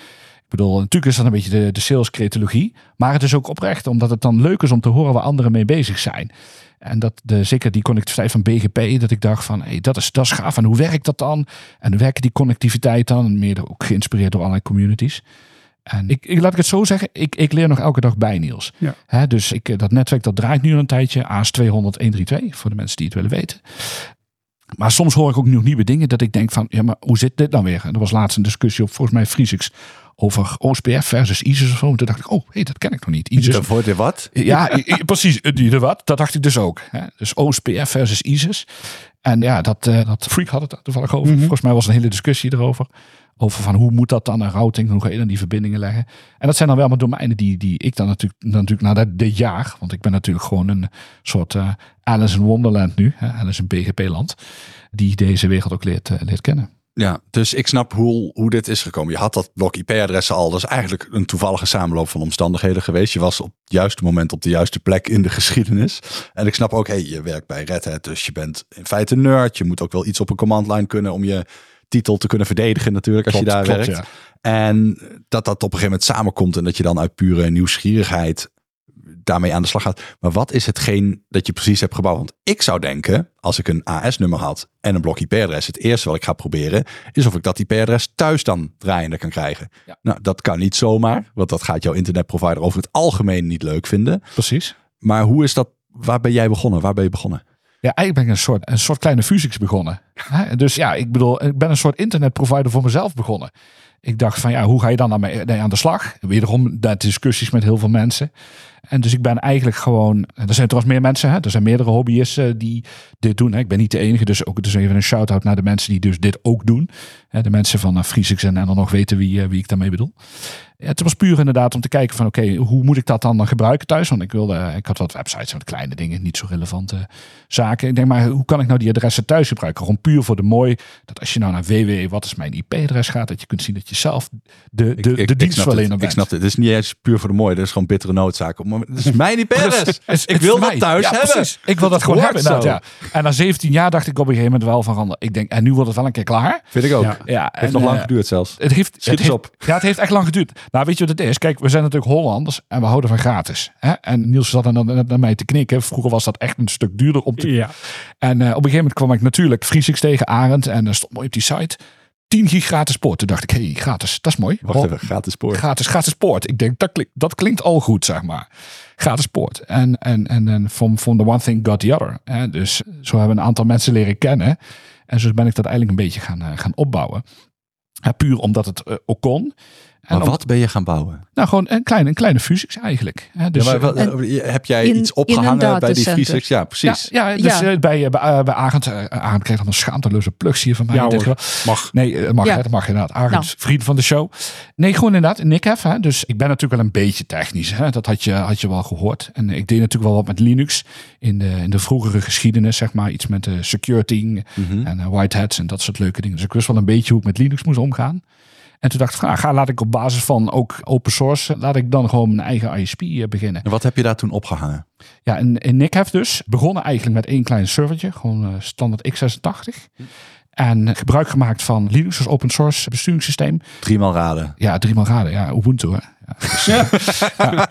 ik bedoel, natuurlijk is dat een beetje de, de salescretologie. Maar het is ook oprecht, omdat het dan leuk is om te horen waar anderen mee bezig zijn. En dat de, zeker die connectiviteit van BGP, dat ik dacht van, hey, dat, is, dat is gaaf. En hoe werkt dat dan? En hoe werkt die connectiviteit dan? Meer ook geïnspireerd door allerlei communities. En ik, ik, laat ik het zo zeggen, ik, ik leer nog elke dag bij Niels. Ja. He, dus ik, dat netwerk dat draait nu een tijdje, AS200-132, voor de mensen die het willen weten. Maar soms hoor ik ook nog nieuwe dingen dat ik denk van, ja, maar hoe zit dit dan weer? En er was laatst een discussie op volgens mij Friesix over OSPF versus ISIS of zo. Toen dacht ik, oh, hey, dat ken ik nog niet. ISIS. Daarvoor de wat? Ja, precies. Die de wat. Dat dacht ik dus ook. Hè. Dus OSPF versus ISIS. En ja, dat, uh, dat Freak had het toevallig over. Mm -hmm. Volgens mij was een hele discussie erover. Over van hoe moet dat dan een routing? Hoe ga je dan die verbindingen leggen? En dat zijn dan wel maar domeinen die, die ik dan natuurlijk, natuurlijk na dat, dit jaar. Want ik ben natuurlijk gewoon een soort uh, Alice in Wonderland nu. Hè, Alice in BGP-land. Die deze wereld ook leert, uh, leert kennen. Ja, dus ik snap hoe, hoe dit is gekomen. Je had dat blok IP-adressen al. Dat is eigenlijk een toevallige samenloop van omstandigheden geweest. Je was op het juiste moment op de juiste plek in de geschiedenis. En ik snap ook, hey, je werkt bij Red Hat, dus je bent in feite nerd. Je moet ook wel iets op een command line kunnen om je titel te kunnen verdedigen natuurlijk als klopt, je daar klopt, werkt. Ja. En dat dat op een gegeven moment samenkomt en dat je dan uit pure nieuwsgierigheid daarmee aan de slag gaat. Maar wat is hetgeen dat je precies hebt gebouwd? Want ik zou denken, als ik een AS-nummer had en een blok IP-adres, het eerste wat ik ga proberen, is of ik dat IP-adres thuis dan draaiende kan krijgen. Ja. Nou, dat kan niet zomaar, want dat gaat jouw internetprovider over het algemeen niet leuk vinden. Precies. Maar hoe is dat, waar ben jij begonnen? Waar ben je begonnen? Ja, eigenlijk ben ik een soort, een soort kleine Fusix begonnen. Dus ja, ik bedoel, ik ben een soort internetprovider voor mezelf begonnen. Ik dacht van ja, hoe ga je dan daarmee aan de slag? Wederom dat discussies met heel veel mensen. En dus ik ben eigenlijk gewoon. Er zijn trouwens meer mensen, hè? er zijn meerdere hobbyisten die dit doen. Hè? Ik ben niet de enige, dus ook dus even een shout-out naar de mensen die dus dit ook doen. Hè? De mensen van uh, Friesix en, en dan nog weten wie, uh, wie ik daarmee bedoel. Ja, het was puur inderdaad om te kijken van oké, hoe moet ik dat dan gebruiken thuis? Want ik wilde, ik had wat websites met kleine dingen, niet zo relevante zaken. Ik denk maar, hoe kan ik nou die adressen thuis gebruiken? Gewoon puur voor de mooi, dat als je nou naar www, wat is mijn IP-adres gaat, dat je kunt zien dat je zelf de, de, ik, ik, de dienstverlener bent. Ik snap het. Het is niet eens puur voor de mooi, dat is gewoon bittere noodzaak. Het is mijn. Precies. ik wil dat thuis ja, hebben. Precies. Ik wil dat gewoon hebben. inderdaad, Ja. En na 17 jaar dacht ik op een gegeven moment wel van, Randall, ik denk, en nu wordt het wel een keer klaar. Vind ik ook. Ja. Ja, Heeft en, nog lang eh, geduurd zelfs. Het heeft, Schiet het eens heeft, op. Ja, het heeft echt lang geduurd. Nou, weet je wat het is? Kijk, we zijn natuurlijk Hollanders en we houden van gratis. Hè? En Niels zat dan net naar mij te knikken. Vroeger was dat echt een stuk duurder om te... Ja. En eh, op een gegeven moment kwam ik natuurlijk Friesix tegen Arend. En er stond mooi op die site. 10 gig gratis poort. Toen dacht ik, hé, hey, gratis. Dat is mooi. Wacht even, gratis spoor. Gratis, gratis poort. Ik denk, dat klinkt, dat klinkt al goed, zeg maar. Gratis poort. En, en, en, en from, from the one thing got the other. Hè? Dus zo hebben we een aantal mensen leren kennen. En zo ben ik dat eigenlijk een beetje gaan, eh, gaan opbouwen. Ja, puur omdat het eh, ook kon. Maar om- wat ben je gaan bouwen? Nou, gewoon een kleine, een kleine fusies eigenlijk. Hè, dus, ja, maar, heb jij in- iets opgehangen bij die. 36? Ja, precies. Ja, ja, dus Ja. eh, bij, eh, bij, eh, bij Arend, Arend krijgt dan een schaamteloze plugs hier van mij. Ja, hoor. Mag. Nee, mag, Ja. hè, dat mag inderdaad. Arend, Nou. vriend van de show. Nee, gewoon inderdaad, Nick Hef. Hè, dus ik ben natuurlijk wel een beetje technisch. Hè, dat had je, had je wel gehoord. En ik deed natuurlijk wel wat met Linux. In de, in de vroegere geschiedenis, zeg maar. Iets met de security Mhm. en eh, white hats en dat soort leuke dingen. Dus ik wist wel een beetje hoe ik met Linux moest omgaan. En toen dacht ik, van, ah, ga, laat ik op basis van ook open source, laat ik dan gewoon mijn eigen ISP eh, beginnen. En wat heb je daar toen opgehangen? Ja, en, en Nick heeft dus begonnen eigenlijk met één klein servertje, gewoon eh, standaard x86. En gebruik gemaakt van Linux als open source besturingssysteem. Driemaal raden. Ja, driemaal raden. Ja, Ubuntu hè. Ja, dus, ja.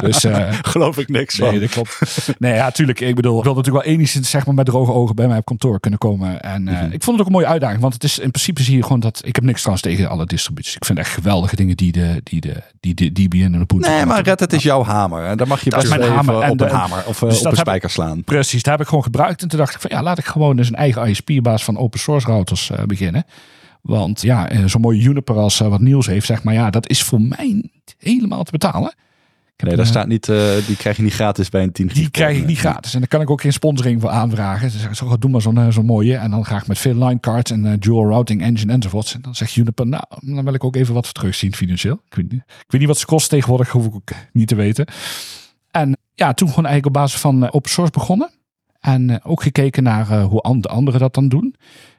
dus eh, Geloof ik niks Nee, dat klopt. Nee, ja, tuurlijk. Ik bedoel, ik wil natuurlijk wel enigszins zeg maar, met droge ogen bij mij op kantoor kunnen komen. En eh, Mhm. ik vond het ook een mooie uitdaging. Want het is in principe zie je gewoon dat... Ik heb niks trouwens tegen alle distributies. Ik vind echt geweldige dingen die de, die de, die de Debian en Ubuntu... Nee, maar. Red Hat is jouw hamer. En daar mag je Dat best mijn even hamer. Op de- een hamer of eh, dus op een spijker slaan. Precies, daar heb ik gewoon gebruikt. En toen dacht ik van ja, laat ik gewoon dus een eigen ISP op basis van open source routers beginnen. Want ja, eh, zo'n mooie Juniper als eh, wat Niels heeft, zeg maar, ja, dat is voor mij niet helemaal te betalen. Ik Nee, daar een, staat niet, eh, die krijg je niet gratis bij een 10 Die krijg ik niet gratis. En daar kan ik ook geen sponsoring voor aanvragen. Ze zeggen, zo, doe maar zo'n eh, zo'n mooie. En dan graag met veel line cards en eh, dual routing engine enzovoorts. En dan zegt Juniper, nou, dan wil ik ook even wat voor terugzien financieel. Ik weet, niet, ik weet niet wat ze kost tegenwoordig, hoef ik ook niet te weten. En ja, toen gewoon eigenlijk op basis van eh, open source begonnen. En eh, ook gekeken naar eh, hoe de anderen dat dan doen.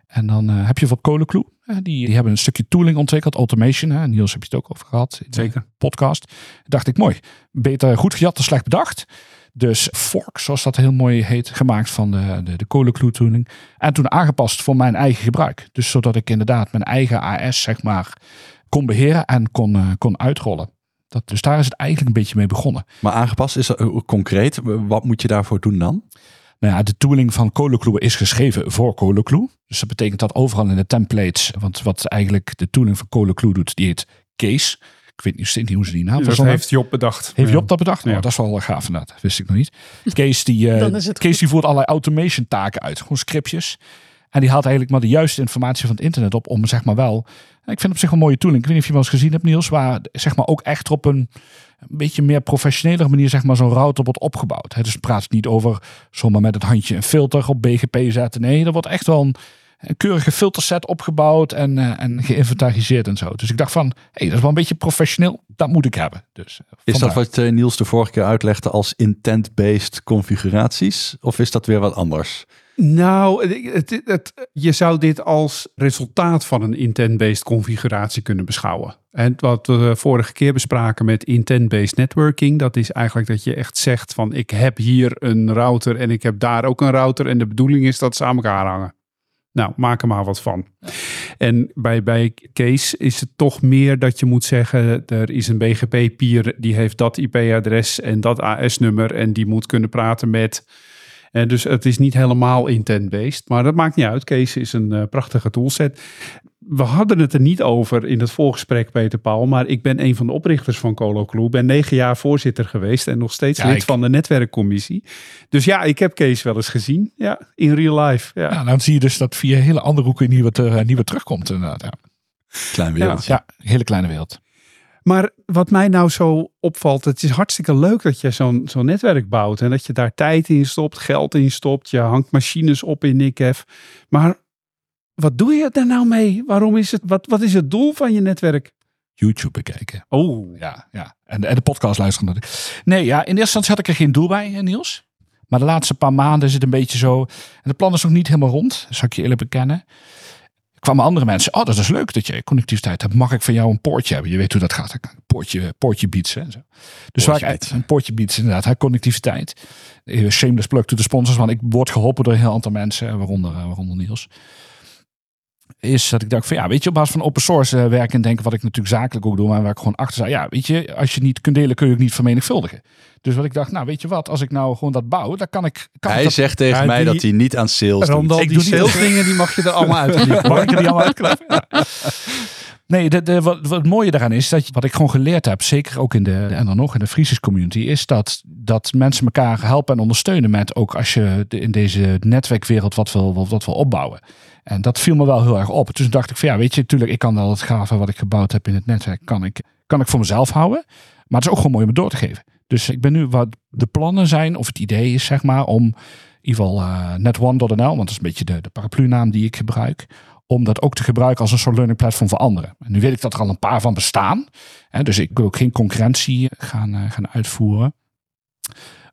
En dan eh, heb je wat Kolenkloe. die, die hebben een stukje tooling ontwikkeld, automation. Hè. Niels heb je het ook over gehad in de Zeker. podcast. Dacht ik, mooi. Beter goed gejat dan slecht bedacht. Dus Fork, zoals dat heel mooi heet, gemaakt van de, de, de kolenkloe tooling. En toen aangepast voor mijn eigen gebruik. Dus zodat ik inderdaad mijn eigen AS, zeg maar, kon beheren en kon, eh, kon uitrollen. Dat, dus daar is het eigenlijk een beetje mee begonnen. Maar aangepast is eh, concreet. Wat moet je daarvoor doen dan? Nou ja, de tooling van Kolenkloe is geschreven voor Kolenkloe. Dus dat betekent dat overal in de templates, want wat eigenlijk de tooling van Kolenkloe doet, die heet Case. Ik weet niet hoe ze die naam dat verzonnen heeft Job bedacht. Heeft. Job dat bedacht? Ja. Oh, dat is wel gaaf inderdaad. Dat wist ik nog niet. Case die, eh, Case die voert allerlei automation taken uit. Gewoon scriptjes. En die haalt eigenlijk maar de juiste informatie van het internet op. Om zeg maar wel... Ik vind het op zich een mooie tooling. Ik weet niet of je wel eens gezien hebt Niels. Waar zeg maar ook echt op een, een beetje meer professionele manier zeg maar zo'n router wordt opgebouwd. Dus het praat niet over zomaar met het handje een filter op BGP zetten. Nee, er wordt echt wel een, een keurige filterset opgebouwd en, eh, en geïnventariseerd en zo. Dus ik dacht van, hé, hey, dat is wel een beetje professioneel. Dat moet ik hebben. Dus, eh, Is dat wat eh, Niels de vorige keer uitlegde als intent-based configuraties? Of is dat weer wat anders? Nou, je zou dit als resultaat van een intent-based configuratie kunnen beschouwen. En wat we vorige keer bespraken met intent-based networking, dat is eigenlijk dat je echt zegt van ik heb hier een router en ik heb daar ook een router en de bedoeling is dat ze aan elkaar hangen. Nou, maak er maar wat van. En bij, bij Case is het toch meer dat je moet zeggen, er is een BGP-peer die heeft dat IP-adres en dat AS-nummer en die moet kunnen praten met... En dus het is niet helemaal intent-based, maar dat maakt niet uit. Case is een eh, prachtige toolset. We hadden het er niet over in het voorgesprek, Peter Paul, maar ik ben een van de oprichters van ColoClue. Ben negen jaar voorzitter geweest en nog steeds Ja, lid ik- van de netwerkcommissie. Dus ja, ik heb Case wel eens gezien. Ja, in real life. Ja. Ja, dan zie je dus dat via hele andere hoeken niet wat, eh, niet wat terugkomt. Inderdaad. Ja. Klein wereldje. ja, hele kleine wereld. Maar wat mij nou zo opvalt, het is hartstikke leuk dat je zo'n zo'n netwerk bouwt en dat je daar tijd in stopt, geld in stopt, je hangt machines op in NICF. Maar wat doe je daar nou mee? Waarom is het, wat, wat is het doel van je netwerk? YouTube bekijken. Oh, Ja, ja. En, de- en de podcast luisteren. Nee, ja, in eerste instantie had ik er geen doel bij, hè, Niels. Maar de laatste paar maanden is het een beetje zo. En de plan is nog niet helemaal rond, dat zal ik je eerlijk bekennen. Kwamen andere mensen. Oh, dat is leuk dat je connectiviteit hebt. Mag ik van jou een poortje hebben? Je weet hoe dat gaat. Poortje, poortje beats en zo. Dus waar ik een poortje beats inderdaad. Hè, connectiviteit. Eh, Shameless plug to de sponsors. Want ik word geholpen door een heel aantal mensen. Waaronder, eh, waaronder Niels. Is dat ik dacht van ja, weet je, op basis van open source eh, werken en denken, wat ik natuurlijk zakelijk ook doe, maar waar ik gewoon achter sta. Ja, weet je, als je niet kunt delen, kun je ook niet vermenigvuldigen. Dus wat ik dacht, nou weet je wat, als ik nou gewoon dat bouw, dan kan ik. Kan ik Hij dat, zegt tegen Ja, mij die- dat hij niet aan sales doet. Ik die doe niet- sales dingen die mag je er allemaal uit. Mag ik er die allemaal uitknappen? Ja. Nee, de, de, wat, wat het mooie daaraan is, dat wat ik gewoon geleerd heb, zeker ook in de, en dan nog in de Friese community, is dat, dat mensen elkaar helpen en ondersteunen met ook als je de- in deze netwerkwereld wat wil, wat, wat wil opbouwen. En dat viel me wel heel erg op. Dus toen dacht ik van ja, weet je, natuurlijk, ik kan wel het gave wat ik gebouwd heb in het netwerk, kan ik, kan ik voor mezelf houden. Maar het is ook gewoon mooi om het door te geven. Dus ik ben nu wat de plannen zijn, of het idee is, zeg maar, om in ieder geval uh, netone.nl, want dat is een beetje de, de paraplu-naam die ik gebruik, om dat ook te gebruiken als een soort learning platform voor anderen. En nu weet ik dat er al een paar van bestaan. Hè, dus ik wil ook geen concurrentie gaan, uh, gaan uitvoeren.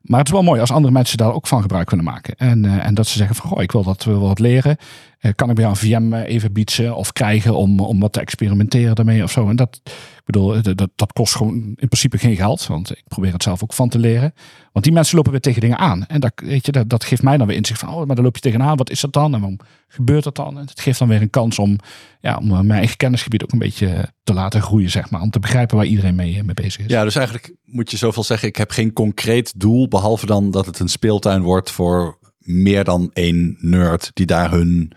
Maar het is wel mooi als andere mensen daar ook van gebruik kunnen maken. En, uh, en dat ze zeggen van, goh, ik wil dat we wat leren. Uh, kan ik bij een VM even bieden of krijgen om, om wat te experimenteren daarmee of zo. En dat, ik bedoel, dat, dat kost gewoon in principe geen geld. Want ik probeer het zelf ook van te leren. Want die mensen lopen weer tegen dingen aan. En dat, weet je, dat, dat geeft mij dan weer inzicht van, oh, maar dan loop je tegenaan. Wat is dat dan? En waarom gebeurt dat dan? En het geeft dan weer een kans om, ja, om mijn eigen kennisgebied ook een beetje te laten groeien, zeg maar. Om te begrijpen waar iedereen mee, mee bezig is. Ja, dus eigenlijk moet je zoveel zeggen. Ik heb geen concreet doel, behalve dan dat het een speeltuin wordt voor meer dan één nerd die daar hun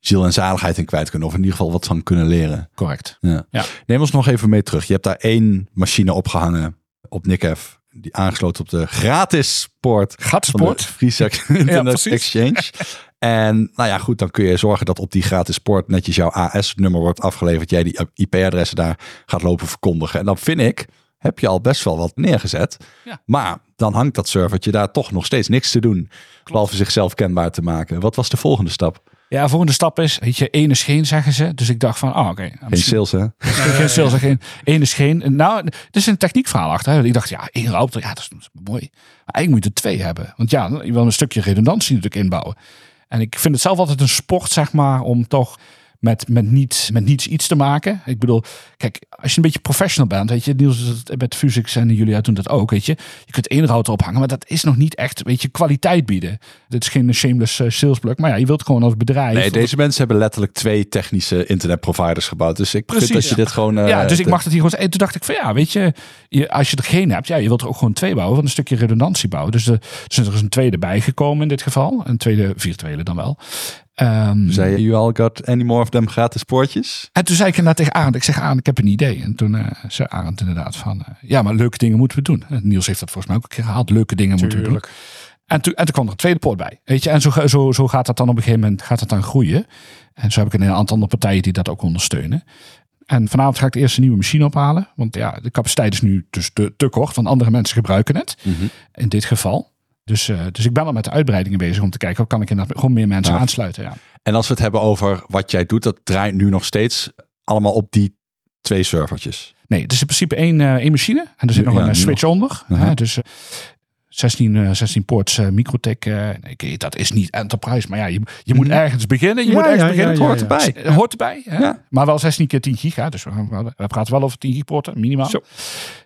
ziel en zaligheid in kwijt kunnen. Of in ieder geval wat van kunnen leren. Correct. Ja. Ja. Neem ons nog even mee terug. Je hebt daar één machine opgehangen op NICEF. Die aangesloten op de gratis poort Gratis poort? Free Internet. Exchange. En nou ja, goed, dan kun je zorgen dat op die gratis poort netjes jouw AS-nummer wordt afgeleverd. Jij die IP-adressen daar gaat lopen verkondigen. En dan vind ik, heb je al best wel wat neergezet. Ja. Maar dan hangt dat servertje daar toch nog steeds niks te doen. Behalve zichzelf kenbaar te maken. Wat was de volgende stap? Ja, volgende stap is, weet je, één is geen, zeggen ze. Dus ik dacht van, ah, oké. nou, Geen sales, hè? Geen, sales, geen, is geen. Nou, er is een techniekverhaal achter. Hè. Ik dacht, ja, één router, ja, dat is, dat is mooi. Maar eigenlijk moet je er twee hebben. Want ja, je wil een stukje redundantie natuurlijk inbouwen. En ik vind het zelf altijd een sport, zeg maar, om toch met, met, niets, met niets iets te maken. Ik bedoel, kijk, als je een beetje professional bent, weet je, Niels met Fusix en jullie doen dat ook, weet je. Je kunt één router ophangen, maar dat is nog niet echt, weet je, kwaliteit bieden. Dit is geen shameless uh, salesplug, maar ja, je wilt gewoon als bedrijf. Nee, deze mensen hebben letterlijk twee technische internetproviders gebouwd. Dus ik Precies, vind dat je ja. dit gewoon... eh, ja, dus ik mag het hier gewoon. En toen dacht ik van ja, weet je, je, als je er geen hebt, ja, je wilt er ook gewoon twee bouwen, van een stukje redundantie bouwen. Dus, de, dus er is een tweede bijgekomen in dit geval, een tweede virtuele dan wel. Ehm, Zei je, you all got any more of them gratis poortjes? en toen zei ik inderdaad tegen Arend, ik zeg Arend, ik heb een idee. En toen eh, zei Arend inderdaad van, eh, ja, maar leuke dingen moeten we doen. En Niels heeft dat volgens mij ook een keer gehaald, leuke dingen moeten we doen. En toen, en toen kwam er een tweede poort bij. Weet je, en zo, zo, zo gaat dat dan op een gegeven moment gaat dat dan groeien. En zo heb ik een aantal andere partijen die dat ook ondersteunen. En vanavond ga ik de eerste nieuwe machine ophalen. Want ja, de capaciteit is nu dus te, te kort. Want andere mensen gebruiken het. In dit geval. Dus, eh, dus ik ben al met de uitbreidingen bezig om te kijken. Hoe kan ik inderdaad gewoon meer mensen Ja. aansluiten. Ja. En als we het hebben over wat jij doet, dat draait nu nog steeds allemaal op die twee servertjes. Nee, het is in principe één, eh, één machine. En er zit nog Ja, een eh, switch onder. Hè, dus eh, 16, eh, 16 ports Microtech. nee, dat is niet enterprise. Maar ja, je, je moet ergens beginnen. Je Ja, moet ergens ja, beginnen. ja, hoort erbij. Het hoort erbij. Hè? Maar wel 16 keer 10 giga. Dus we, praten wel over 10 gig porten, minimaal. Zo.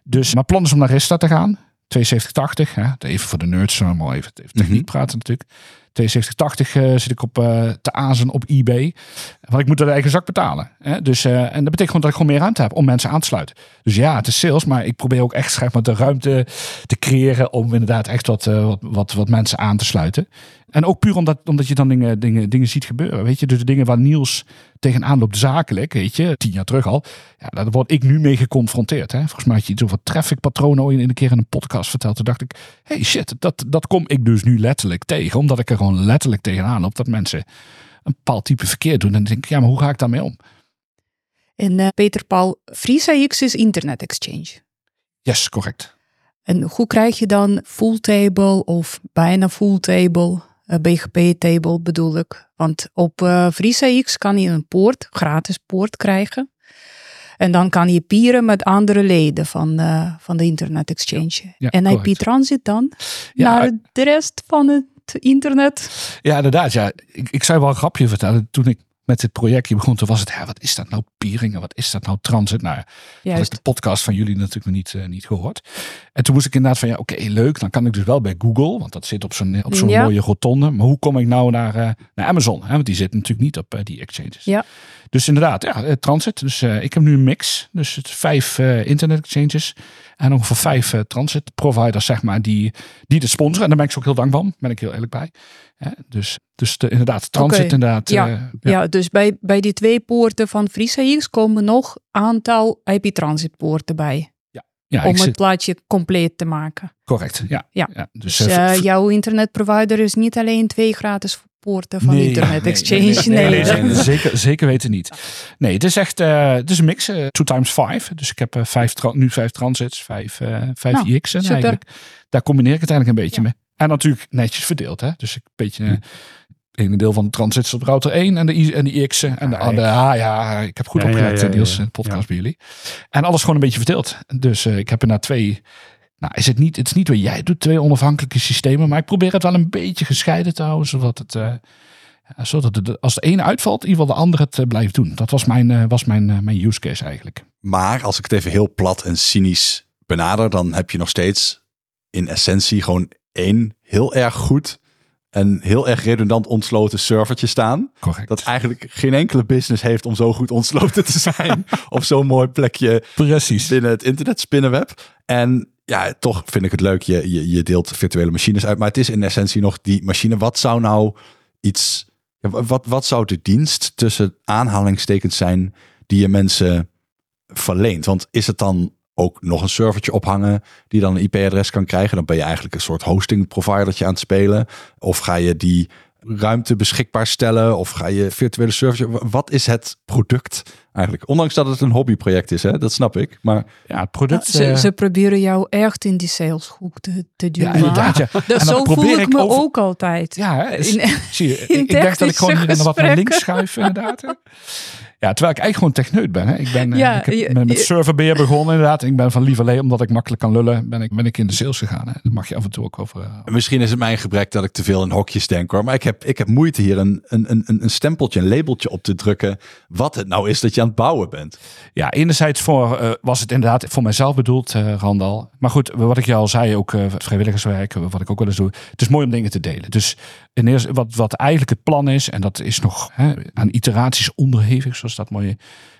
Dus mijn plan is om naar Rista te gaan. 7280. Hè? Even voor de nerds. Maar even, even techniek Mhm. praten natuurlijk. 7280 eh, zit ik op eh, te azen op eBay. Want ik moet dat eigen zak betalen. Hè? Dus, eh, en dat betekent gewoon dat ik gewoon meer ruimte heb om mensen aan te sluiten. Dus ja, het is sales, maar ik probeer ook echt zeg maar, de ruimte te creëren om inderdaad echt wat, wat, wat, wat mensen aan te sluiten. En ook puur omdat, omdat je dan dingen, dingen, dingen ziet gebeuren. Weet je, dus de dingen waar Niels tegenaan loopt zakelijk, weet je, tien jaar terug al. Ja, daar word ik nu mee geconfronteerd. Hè? Volgens mij had je iets over traffic patronen ooit in een keer in een podcast verteld. Toen dacht ik, hey shit, dat, dat kom ik dus nu letterlijk tegen. Omdat ik er gewoon letterlijk tegenaan loop dat mensen een bepaald type verkeer doen. En dan denk ik, ja, maar hoe ga ik daarmee om? En eh, Peter Paul, FreeCX is Internet Exchange. Yes, correct. En hoe krijg je dan full table of bijna full table, eh, BGP table bedoel ik? Want op eh FreeCX kan je een poort, gratis poort krijgen. En dan kan je pieren met andere leden van, van de Internet Exchange. Ja, en correct. IP Transit dan Ja, naar de rest van het internet. Ja, inderdaad. Ja. Ik, ik zou wel een grapje vertellen. Toen ik met dit projectje begon, toen was het, ja, wat is dat nou peering en wat is dat nou transit? Nou, ja, had ik Juist. de podcast van jullie natuurlijk nog niet, eh, niet gehoord. En toen moest ik inderdaad van, ja, oké, leuk. Dan kan ik dus wel bij Google, want dat zit op zo'n op zo'n Ja. mooie rotonde. Maar hoe kom ik nou naar, eh, naar Amazon? Hè? Want die zit natuurlijk niet op eh, die exchanges. Ja. Dus inderdaad, ja, eh, transit. Dus eh, ik heb nu een mix. Dus het vijf eh, internet exchanges en ongeveer vijf transit providers, zeg maar, die, die dit sponsoren. En daar ben ik ze ook heel dankbaar om. Ben ik heel eerlijk bij. Dus, dus de, inderdaad, transit inderdaad. Ja. eh, Ja, dus bij, bij die twee poorten van FreeCX komen nog aantal IP Transit poorten bij. Ja, om het plaatje compleet te maken. correct. Ja, Ja. dus Dus eh, eh, jouw internetprovider is niet alleen twee gratis poorten van Internet nee, Exchange. Nee, nee, zeker, zeker weten niet. Nee, het is echt eh, het is een mix. two times five. Dus ik heb vijf nu vijf transits, vijf, vijf Nou, IX'en eigenlijk. Daar combineer ik het eigenlijk een beetje mee. En natuurlijk netjes verdeeld. Hè? Dus ik een beetje... eh, ene deel van de transits op router 1 en de, I en de IX'en. En de, de, ah, ja, ik heb goed Ja, ja, opgelet, ja, eh, Niels, ja. in de podcast bij jullie. En alles gewoon een beetje verdeeld. Dus eh, ik heb er na twee... Nou, is het, niet, het is niet wat jij doet, twee onafhankelijke systemen. Maar ik probeer het wel een beetje gescheiden te houden. Zodat het... eh, zodat het, als de ene uitvalt, in ieder geval de andere het eh, blijft doen. Dat was mijn, eh, was mijn, eh, mijn use case eigenlijk. Maar als ik het even heel plat en cynisch benader, dan heb je nog steeds in essentie gewoon één heel erg goed en heel erg redundant ontsloten servertje staan. Correct. Dat eigenlijk geen enkele business heeft om zo goed ontsloten te zijn. of zo'n mooi plekje Precies. binnen het internet spinnenweb. En ja, toch vind ik het leuk. Je, je, je deelt virtuele machines uit. Maar het is in essentie nog die machine. Wat zou nou iets. Wat, wat zou de dienst tussen aanhalingstekens zijn die je mensen verleent? Want is het dan ook nog een servertje ophangen die dan een IP-adres kan krijgen? Dan ben je eigenlijk een soort hosting providertje aan het spelen. Of ga je die ruimte beschikbaar stellen? Of ga je virtuele servers? Wat is het product eigenlijk? Ondanks dat het een hobbyproject is, hè? dat snap ik. Maar Ja, het product... ze, eh, ze proberen jou echt in die saleshoek te, te duwen. ja, inderdaad. Ja. Dat, En dan zo voel probeer ik ik me over- ook altijd. Ja, In- zie je, in ik, denk dat ik gewoon wat naar links schuif inderdaad. Ja, terwijl ik eigenlijk gewoon techneut ben. Hè. Ik ben eh, Ja, ik heb je- met, met serverbeheer begonnen inderdaad. Ik ben van lieverlee, omdat ik makkelijk kan lullen, ben ik, ben ik in de sales gegaan. Hè. Daar mag je af en toe ook over... eh, Misschien is het mijn gebrek dat ik te veel in hokjes denk hoor. Maar ik heb, ik heb moeite hier een, een, een, een stempeltje, een labeltje op te drukken. Wat het nou is dat je aan het bouwen bent. Ja, enerzijds voor, eh, was het inderdaad voor mijzelf bedoeld, eh, Randal. Maar goed, wat ik je al zei, ook eh, vrijwilligerswerk, wat ik ook wel eens doe. Het is mooi om dingen te delen. Dus in eerste, wat, wat eigenlijk het plan is, en dat is nog hè, aan iteraties onderhevig, zoals dat mooi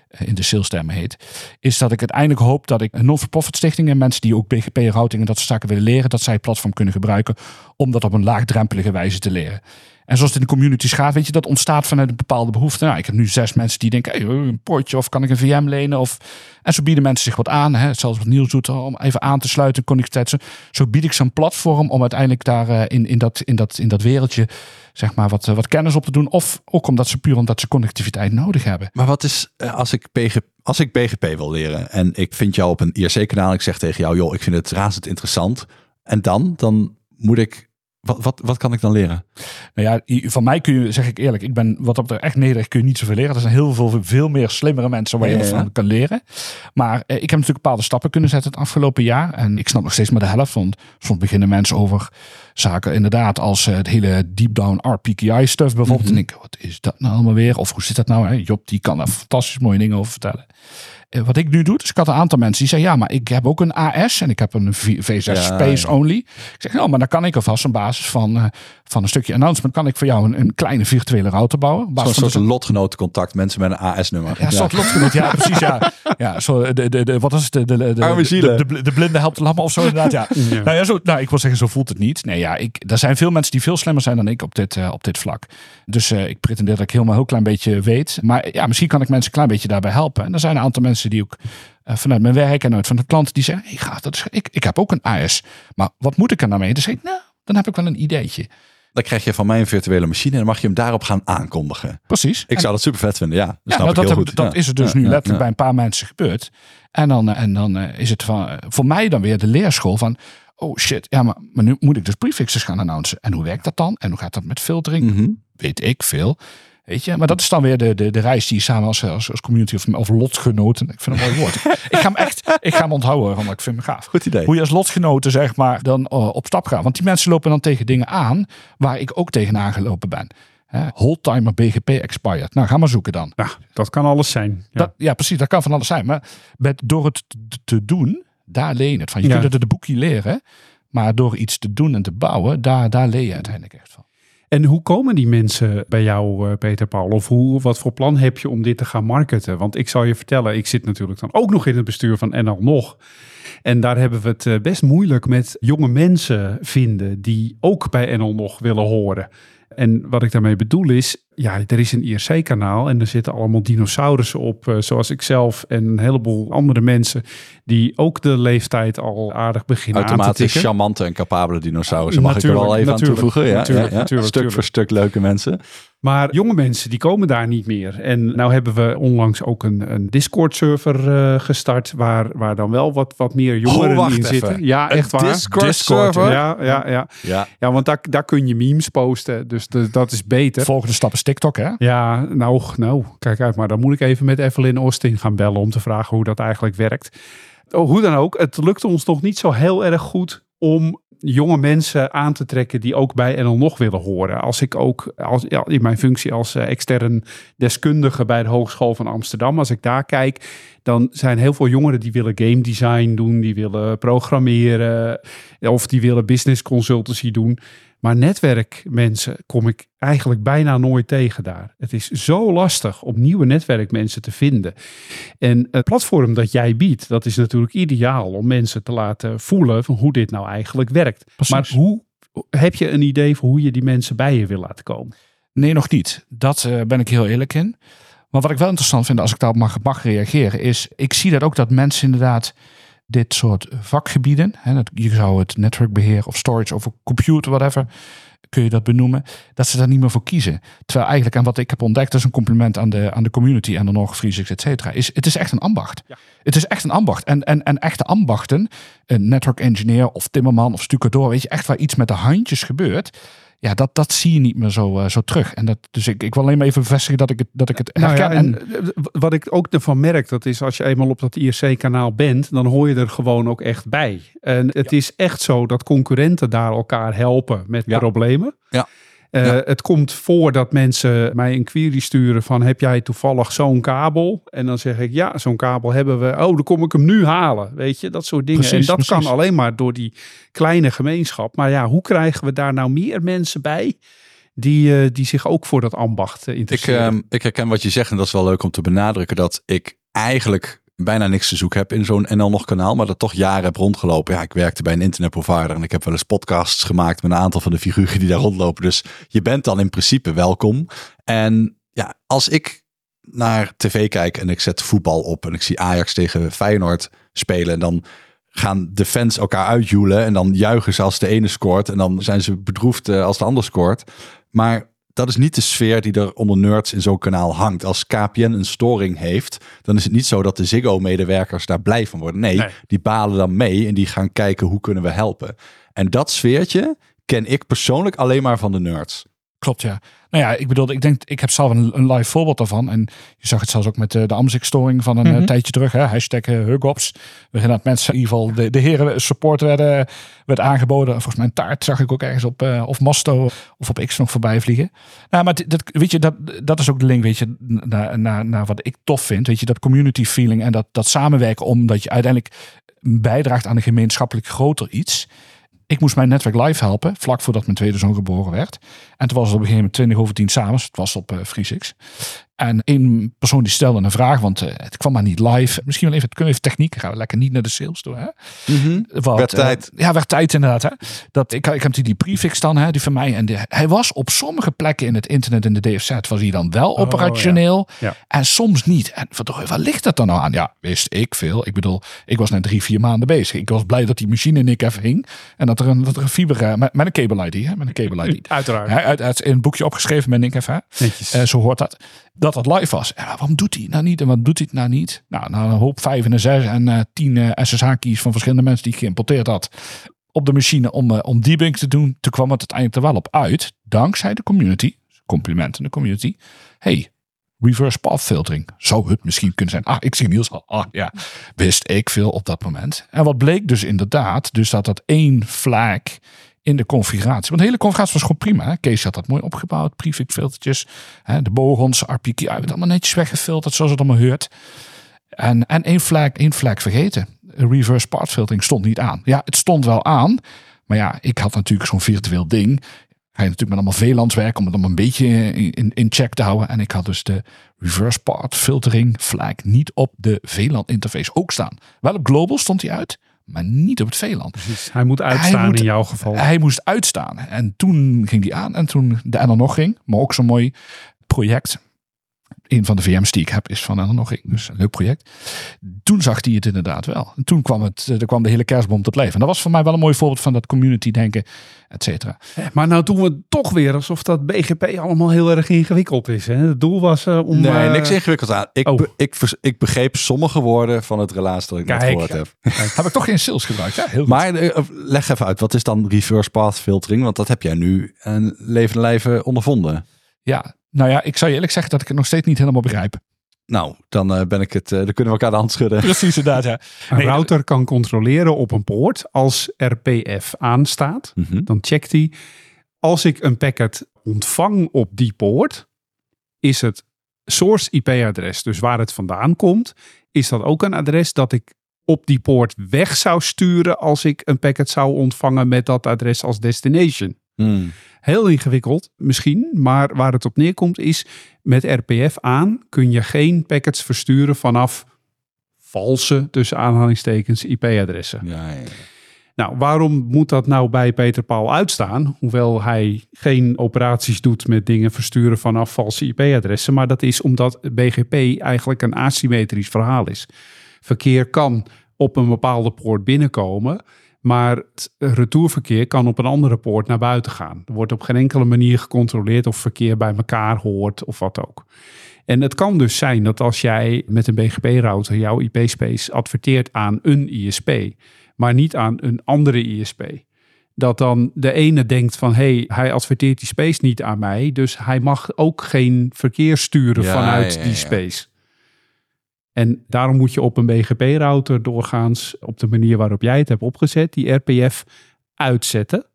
eh, in de salestermen heet, is dat ik uiteindelijk hoop dat ik non-for-profit stichting en mensen die ook BGP routing en dat soort zaken willen leren, dat zij het platform kunnen gebruiken om dat op een laagdrempelige wijze te leren. En zoals het in de communities gaat, weet je, dat ontstaat vanuit een bepaalde behoefte. Nou, ik heb nu zes mensen die denken, hey, een potje of kan ik een VM lenen? Of... En zo bieden mensen zich wat aan, hè, zelfs wat Niels doet, om even aan te sluiten, connectiviteit. Zo, zo bied ik zo'n platform om uiteindelijk daar eh, in, in, dat, in, dat, in dat wereldje, zeg maar, wat, eh, wat kennis op te doen. Of ook omdat ze puur omdat ze connectiviteit nodig hebben. Maar wat is eh, als ik, PG, als ik BGP wil leren en ik vind jou op een IRC-kanaal. Ik zeg tegen jou, joh, ik vind het razend interessant. En dan, dan moet ik, wat, wat, wat kan ik dan leren? Nou ja, van mij kun je, zeg ik eerlijk, ik ben wat op de echt nederig kun je niet zoveel leren. Er zijn heel veel, veel meer slimmere mensen waar je Ja, ja, van kan leren. Maar eh, ik heb natuurlijk bepaalde stappen kunnen zetten het afgelopen jaar. En ik snap nog steeds maar de helft. Want soms beginnen mensen over zaken inderdaad als eh, het hele deep down RPKI stuff bijvoorbeeld. En ik, wat is dat nou allemaal weer? Of hoe zit dat nou? Hè? Job die kan daar fantastisch mooie dingen over vertellen. Eh, wat ik nu doe, dus ik had een aantal mensen die zeggen, ja, maar ik heb ook een AS en ik heb een V- V6 Ja, Space ja. Only. Ik zeg, nou, maar dan kan ik alvast op basis van, eh, van een stukje announcement, kan ik voor jou een, een kleine virtuele router bouwen. Zo'n soort de- lotgenotencontact, mensen met een AS-nummer. ja, soort lotgenoot. Ja, precies. Ja, ja zo de, de, de, wat is het? De, de, de, Arme de, zielen. de, de, de blinde helpt de lammen of zo inderdaad. Ja. Nou ja, zo, nou, ik wil zeggen, zo voelt het niet. Nee, ja, ik, er zijn veel mensen die veel slimmer zijn dan ik op dit, eh, op dit vlak. Dus ik pretendeer dat ik helemaal een heel klein beetje weet. Maar ja, misschien kan ik mensen een klein beetje daarbij helpen. En er zijn een aantal mensen die ook eh, vanuit mijn werk en uit van de klanten die zeggen, hey, gaaf, dat is, ik, ik heb ook een AS. Maar wat moet ik er nou mee? Dan zeg ik, nou, dan heb ik wel een ideetje. Dan krijg je van mij een virtuele machine en dan mag je hem daarop gaan aankondigen. Precies. Ik zou dat super vet vinden, ja. Dat Ja, snap nou, ik dat heb- dat Ja. is er dus Ja, nu letterlijk bij een paar mensen gebeurd. En dan, eh, en dan eh, is het van, voor mij dan weer de leerschool van... Oh shit, ja, maar, maar nu moet ik dus prefixes gaan announcen. En hoe werkt dat dan? En hoe gaat dat met filtering? Mhm. Weet ik veel. Weet je, maar dat is dan weer de, de, de reis die je samen als, als, als community of, of lotgenoten. Ik vind het een mooi woord. ik ga hem echt, ik ga hem onthouden, want ik vind hem gaaf. Goed idee. Hoe je als lotgenoten zeg maar dan eh, op stap gaat. Want die mensen lopen dan tegen dingen aan waar ik ook tegenaan gelopen ben. Hè, Holdtimer BGP expired. Nou, ga maar zoeken dan. Nou, dat kan alles zijn. Ja. Dat, ja, precies. Dat kan van alles zijn. Maar met, door het te, doen, daar leer je het van. Je Ja. kunt het de boekje leren. Maar door iets te doen en te bouwen, daar, daar leer je uiteindelijk echt van. En hoe komen die mensen bij jou, eh, Peter Paul? Of hoe, wat voor plan heb je om dit te gaan marketen? Want ik zal je vertellen, ik zit natuurlijk dan ook nog in het bestuur van NL Nog. En daar hebben we het eh, best moeilijk met jonge mensen vinden die ook bij NL nog willen horen. En wat ik daarmee bedoel is, ja, er is een IRC-kanaal en er zitten allemaal dinosaurussen op, eh, zoals ik zelf en een heleboel andere mensen die ook de leeftijd al aardig beginnen aan te Automatisch tikken. charmante en capabele dinosaurussen. Mag ik er wel even aan toevoegen? Ja, natuurlijk, ja, ja. natuurlijk, Stuk natuurlijk. voor stuk leuke mensen. Maar jonge mensen die komen daar niet meer. En nou hebben we onlangs ook een, een Discord-server eh, gestart waar, waar dan wel wat, wat meer jongeren Oh, wacht in even. zitten. Ja, Een echt waar. Discord-server? Ja, ja, ja. Ja. ja, want daar, daar kun je memes posten. Dus de- dat is beter. Volgende stap is TikTok, hè? Ja, nou, nou, kijk uit. Maar dan moet ik even met Evelyn Austin gaan bellen om te vragen hoe dat eigenlijk werkt. Oh, hoe dan ook, het lukt ons nog niet zo heel erg goed om jonge mensen aan te trekken die ook bij NL nog willen horen. Als ik ook als, in mijn functie als eh, extern deskundige bij de Hogeschool van Amsterdam, als ik daar kijk, dan zijn heel veel jongeren die willen game design doen, die willen programmeren of die willen business consultancy doen. Maar netwerkmensen kom ik eigenlijk bijna nooit tegen daar. Het is zo lastig om nieuwe netwerkmensen te vinden. En het platform dat jij biedt, dat is natuurlijk ideaal om mensen te laten voelen van hoe dit nou eigenlijk werkt. Precies. Maar hoe heb je een idee voor hoe je die mensen bij je wil laten komen? Nee, nog niet. Dat eh, ben ik heel eerlijk in. Maar wat ik wel interessant vind, als ik daarop mag, mag reageren, is ik zie dat ook dat mensen inderdaad dit soort vakgebieden, hè, je zou het netwerkbeheer of storage of computer, whatever, kun je dat benoemen, dat ze daar niet meer voor kiezen. Terwijl eigenlijk, en wat ik heb ontdekt, dat is een compliment aan de, aan de community en dan nog Friesix, et cetera, is het is echt een ambacht. Het is echt een ambacht. En, en, en echte ambachten, een network engineer of timmerman of stucador, weet je, echt waar iets met de handjes gebeurt. Ja, dat, dat zie je niet meer zo, eh, zo terug. En dat, dus ik, ik wil alleen maar even bevestigen dat ik het, dat ik het Nou herken. ja, en, en eh, wat ik ook ervan merk, dat is als je eenmaal op dat IRC-kanaal bent, dan hoor je er gewoon ook echt bij. En het is echt zo dat concurrenten daar elkaar helpen met Ja. problemen. Ja. Eh, Ja. Het komt voor dat mensen mij een query sturen van heb jij toevallig zo'n kabel? En dan zeg ik ja, zo'n kabel hebben we. Oh, dan kom ik hem nu halen. Weet je, dat soort dingen. Precies, en dat precies. kan alleen maar door die kleine gemeenschap. Maar ja, hoe krijgen we daar nou meer mensen bij die, eh, die zich ook voor dat ambacht eh, Ik, interesseren? ehm, ik herken wat je zegt en dat is wel leuk om te benadrukken dat ik eigenlijk bijna niks te zoeken heb in zo'n NL nog kanaal, maar dat toch jaren heb rondgelopen. Ja, ik werkte bij een internetprovider en ik heb wel eens podcasts gemaakt met een aantal van de figuren die daar rondlopen. Dus je bent dan in principe welkom. En ja, als ik naar tv kijk en ik zet voetbal op en ik zie Ajax tegen Feyenoord spelen en dan gaan de fans elkaar uitjoelen en dan juichen ze als de ene scoort en dan zijn ze bedroefd eh, als de ander scoort. Maar dat is niet de sfeer die er onder nerds in zo'n kanaal hangt. Als KPN een storing heeft, dan is het niet zo dat de Ziggo-medewerkers daar blij van worden. Nee, Nee. die balen dan mee en die gaan kijken hoe kunnen we helpen. En dat sfeertje ken ik persoonlijk alleen maar van de nerds. Klopt, ja. Nou ja, ik bedoel, ik denk, ik heb zelf een, een live voorbeeld daarvan. En je zag het zelfs ook met eh, de Amzik-storing van een eh, Mhm. tijdje terug. Hè, hashtag eh, Hugops. Waarin dat mensen, in ieder geval de, de heren support werden, werd aangeboden. Volgens mij een taart zag ik ook ergens op, eh, of Masto of op X nog voorbij vliegen. Nou, maar dat, weet je, dat, dat is ook de link, weet je, naar, naar, naar wat ik tof vind. Weet je, dat community feeling en dat, dat samenwerken omdat je uiteindelijk bijdraagt aan een gemeenschappelijk groter iets. Ik moest mijn netwerk live helpen, vlak voordat mijn tweede zoon geboren werd. En toen was het op een gegeven moment 20 over 10 s'avonds. Het was op uh, FreeSix. En één persoon die stelde een vraag, want uh, het kwam maar niet live. Misschien wel even, kunnen even techniek. Gaan we lekker niet naar de sales toe. Hè? Wat, werd tijd. Uh, ja, werd tijd inderdaad. Hè? Dat, ik, ik heb die, die prefix dan, hè, die van mij. En de, hij was op sommige plekken in het internet in de DFZ was hij dan wel operationeel. Oh, ja. Ja. En soms niet. En wat, waar ligt dat dan nou aan? Ja, wist ik veel. Ik bedoel, ik was net drie, vier maanden bezig. Ik was blij dat die machine in ik even hing. En dat er een, dat er een fiber, uh, met, met een cable ID, hè, met een cable ID. Uiteraard. Hè, uit, uit, in een boekje opgeschreven met Nick even. Netjes. Uh, zo hoort dat. Dat dat live was. En waarom doet hij nou niet? En wat doet hij nou niet? Nou, na een hoop vijf en een zes en uh, tien uh, SSH-keys van verschillende mensen die geïmporteerd had op de machine om, uh, om te doen. Toen kwam het uiteindelijk er wel op uit. Dankzij de community. Complimenten de community. Hey, reverse path filtering. Zou het misschien kunnen zijn. Ah, ik zie Niels al. Ah, ja. Wist ik veel op dat moment. En wat bleek dus inderdaad. Dus dat dat één flag in de configuratie. Want de hele configuratie was gewoon prima. Kees had dat mooi opgebouwd. Prefix filtertjes. Hè? De bogons, RPK. Ja, het allemaal netjes weggefilterd zoals het allemaal hoort. En, en één flag, één flag vergeten. Reverse path filtering stond niet aan. Ja, het stond wel aan. Maar ja, ik had natuurlijk zo'n virtueel ding. Ga je natuurlijk met allemaal VLANs werken om het allemaal een beetje in, in check te houden. En ik had dus de reverse path filtering flag niet op de VLAN interface ook staan. Wel op global stond hij uit, maar niet op het veeland. Precies. Hij moet uitstaan Hij moet- in jouw geval. Hij moest uitstaan. En toen ging die aan. En toen de NL nog ging. Maar ook zo'n mooi project. Een van de VM's die ik heb is van NL nog ging. Dus een leuk project. Toen zag hij het inderdaad wel. En toen kwam, het, eh, er kwam de hele kerstboom tot leven. En dat was voor mij wel een mooi voorbeeld van dat community denken, et cetera. Maar nou doen we het toch weer alsof dat BGP allemaal heel erg ingewikkeld is. Hè? Het doel was eh, om... Nee, eh, niks ingewikkeld aan. Ik, oh. be- ik, vers- ik begreep sommige woorden van het relaas dat ik net gehoord heb. Heb ik toch geen sales gebruikt? Ja, heel goed. Maar leg even uit, wat is dan reverse path filtering? Want dat heb jij nu een levende lijven ondervonden. Ja, nou ja, ik zou je eerlijk zeggen dat ik het nog steeds niet helemaal begrijp. Nou, dan eh, ben ik het. eh, dan kunnen we elkaar de hand schudden. Precies, inderdaad. Ja. Een Nee, router kan controleren op een poort als RPF aanstaat. Mhm. Dan checkt hij, als ik een packet ontvang op die poort, is het source IP-adres, dus waar het vandaan komt, is dat ook een adres dat ik op die poort weg zou sturen als ik een packet zou ontvangen met dat adres als destination. Hmm. Heel ingewikkeld misschien, maar waar het op neerkomt is met RPF aan kun je geen packets versturen vanaf valse, tussen aanhalingstekens, IP-adressen. Ja, ja, ja. Nou, waarom moet dat nou bij Peter Paul uitstaan? Hoewel hij geen operaties doet met dingen versturen vanaf valse IP-adressen. Maar dat is omdat BGP eigenlijk een asymmetrisch verhaal is. Verkeer kan op een bepaalde poort binnenkomen. Maar het retourverkeer kan op een andere poort naar buiten gaan. Er wordt op geen enkele manier gecontroleerd of verkeer bij elkaar hoort of wat ook. En het kan dus zijn dat als jij met een BGP-router jouw IP-space adverteert aan een ISP, maar niet aan een andere ISP. Dat dan de ene denkt van, hé, hey, hij adverteert die space niet aan mij, dus hij mag ook geen verkeer sturen Ja, vanuit ja, die space. En daarom moet je op een BGP-router doorgaans op de manier waarop jij het hebt opgezet, die RPF uitzetten.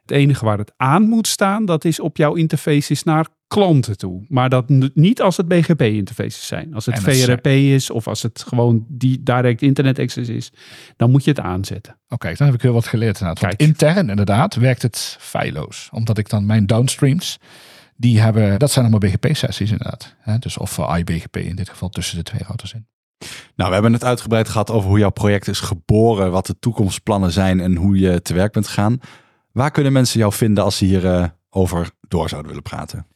Het enige waar het aan moet staan, dat is op jouw interfaces naar klanten toe. Maar dat niet als het BGP-interfaces zijn. Als het VRP is of als het gewoon die direct internet access is, dan moet je het aanzetten. Oké, dan heb ik heel wat geleerd inderdaad. Want Kijk. intern inderdaad werkt het feilloos. Omdat ik dan mijn downstreams, die hebben, dat zijn allemaal BGP-sessies inderdaad. Hè, dus of eh, iBGP in dit geval tussen de twee routers in. Nou, we hebben het uitgebreid gehad over hoe jouw project is geboren, wat de toekomstplannen zijn en hoe je te werk bent gegaan. Waar kunnen mensen jou vinden als ze hierover over door zouden willen praten?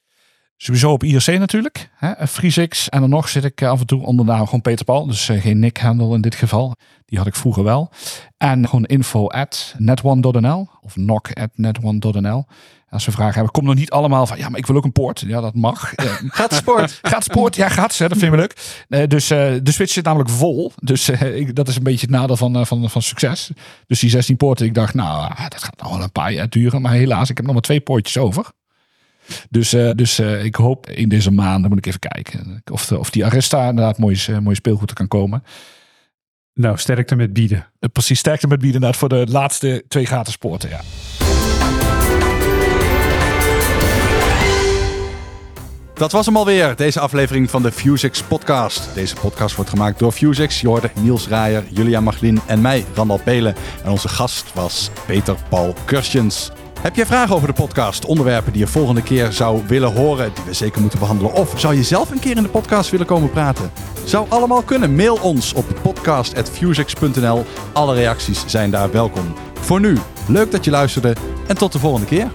Sowieso op IRC natuurlijk. Hè, FreeSix. En dan nog zit ik eh, af en toe onder de naam gewoon Peter Paul. Dus eh, geen Nick handle in dit geval. Die had ik vroeger wel. En gewoon info at netone.nl of knock at netone.nl. Als ze vragen hebben, kom nog niet allemaal van ja, maar ik wil ook een poort. Ja, dat mag. Gaat sport. Gaat sport? Ja, gaat ze. Dat vinden we leuk. Eh, dus eh, de switch zit namelijk vol. Dus eh, ik, dat is een beetje het nadeel van, van, van succes. Dus die 16 poorten, ik dacht, nou, ah, dat gaat nog wel een paar jaar duren. Maar helaas, ik heb nog maar twee poortjes over. Dus, eh, dus eh, ik hoop in deze maanden, moet ik even kijken, of, de, of die Arista inderdaad mooi, mooi speelgoed kan komen. Nou, sterkte met bieden. Precies, sterkte met bieden inderdaad voor de laatste twee gratis poorten, ja. Dat was hem alweer, deze aflevering van de Fusix podcast. Deze podcast wordt gemaakt door Fusix, Jorde, Niels Raaier, Julia Maglin en mij, Randal Pelen. En onze gast was Peter Paul Kurstjens. Heb jij vragen over de podcast, onderwerpen die je volgende keer zou willen horen, die we zeker moeten behandelen? Of zou je zelf een keer in de podcast willen komen praten? Zou allemaal kunnen. Mail ons op podcast.fusix.nl. Alle reacties zijn daar welkom. Voor nu, leuk dat je luisterde en tot de volgende keer.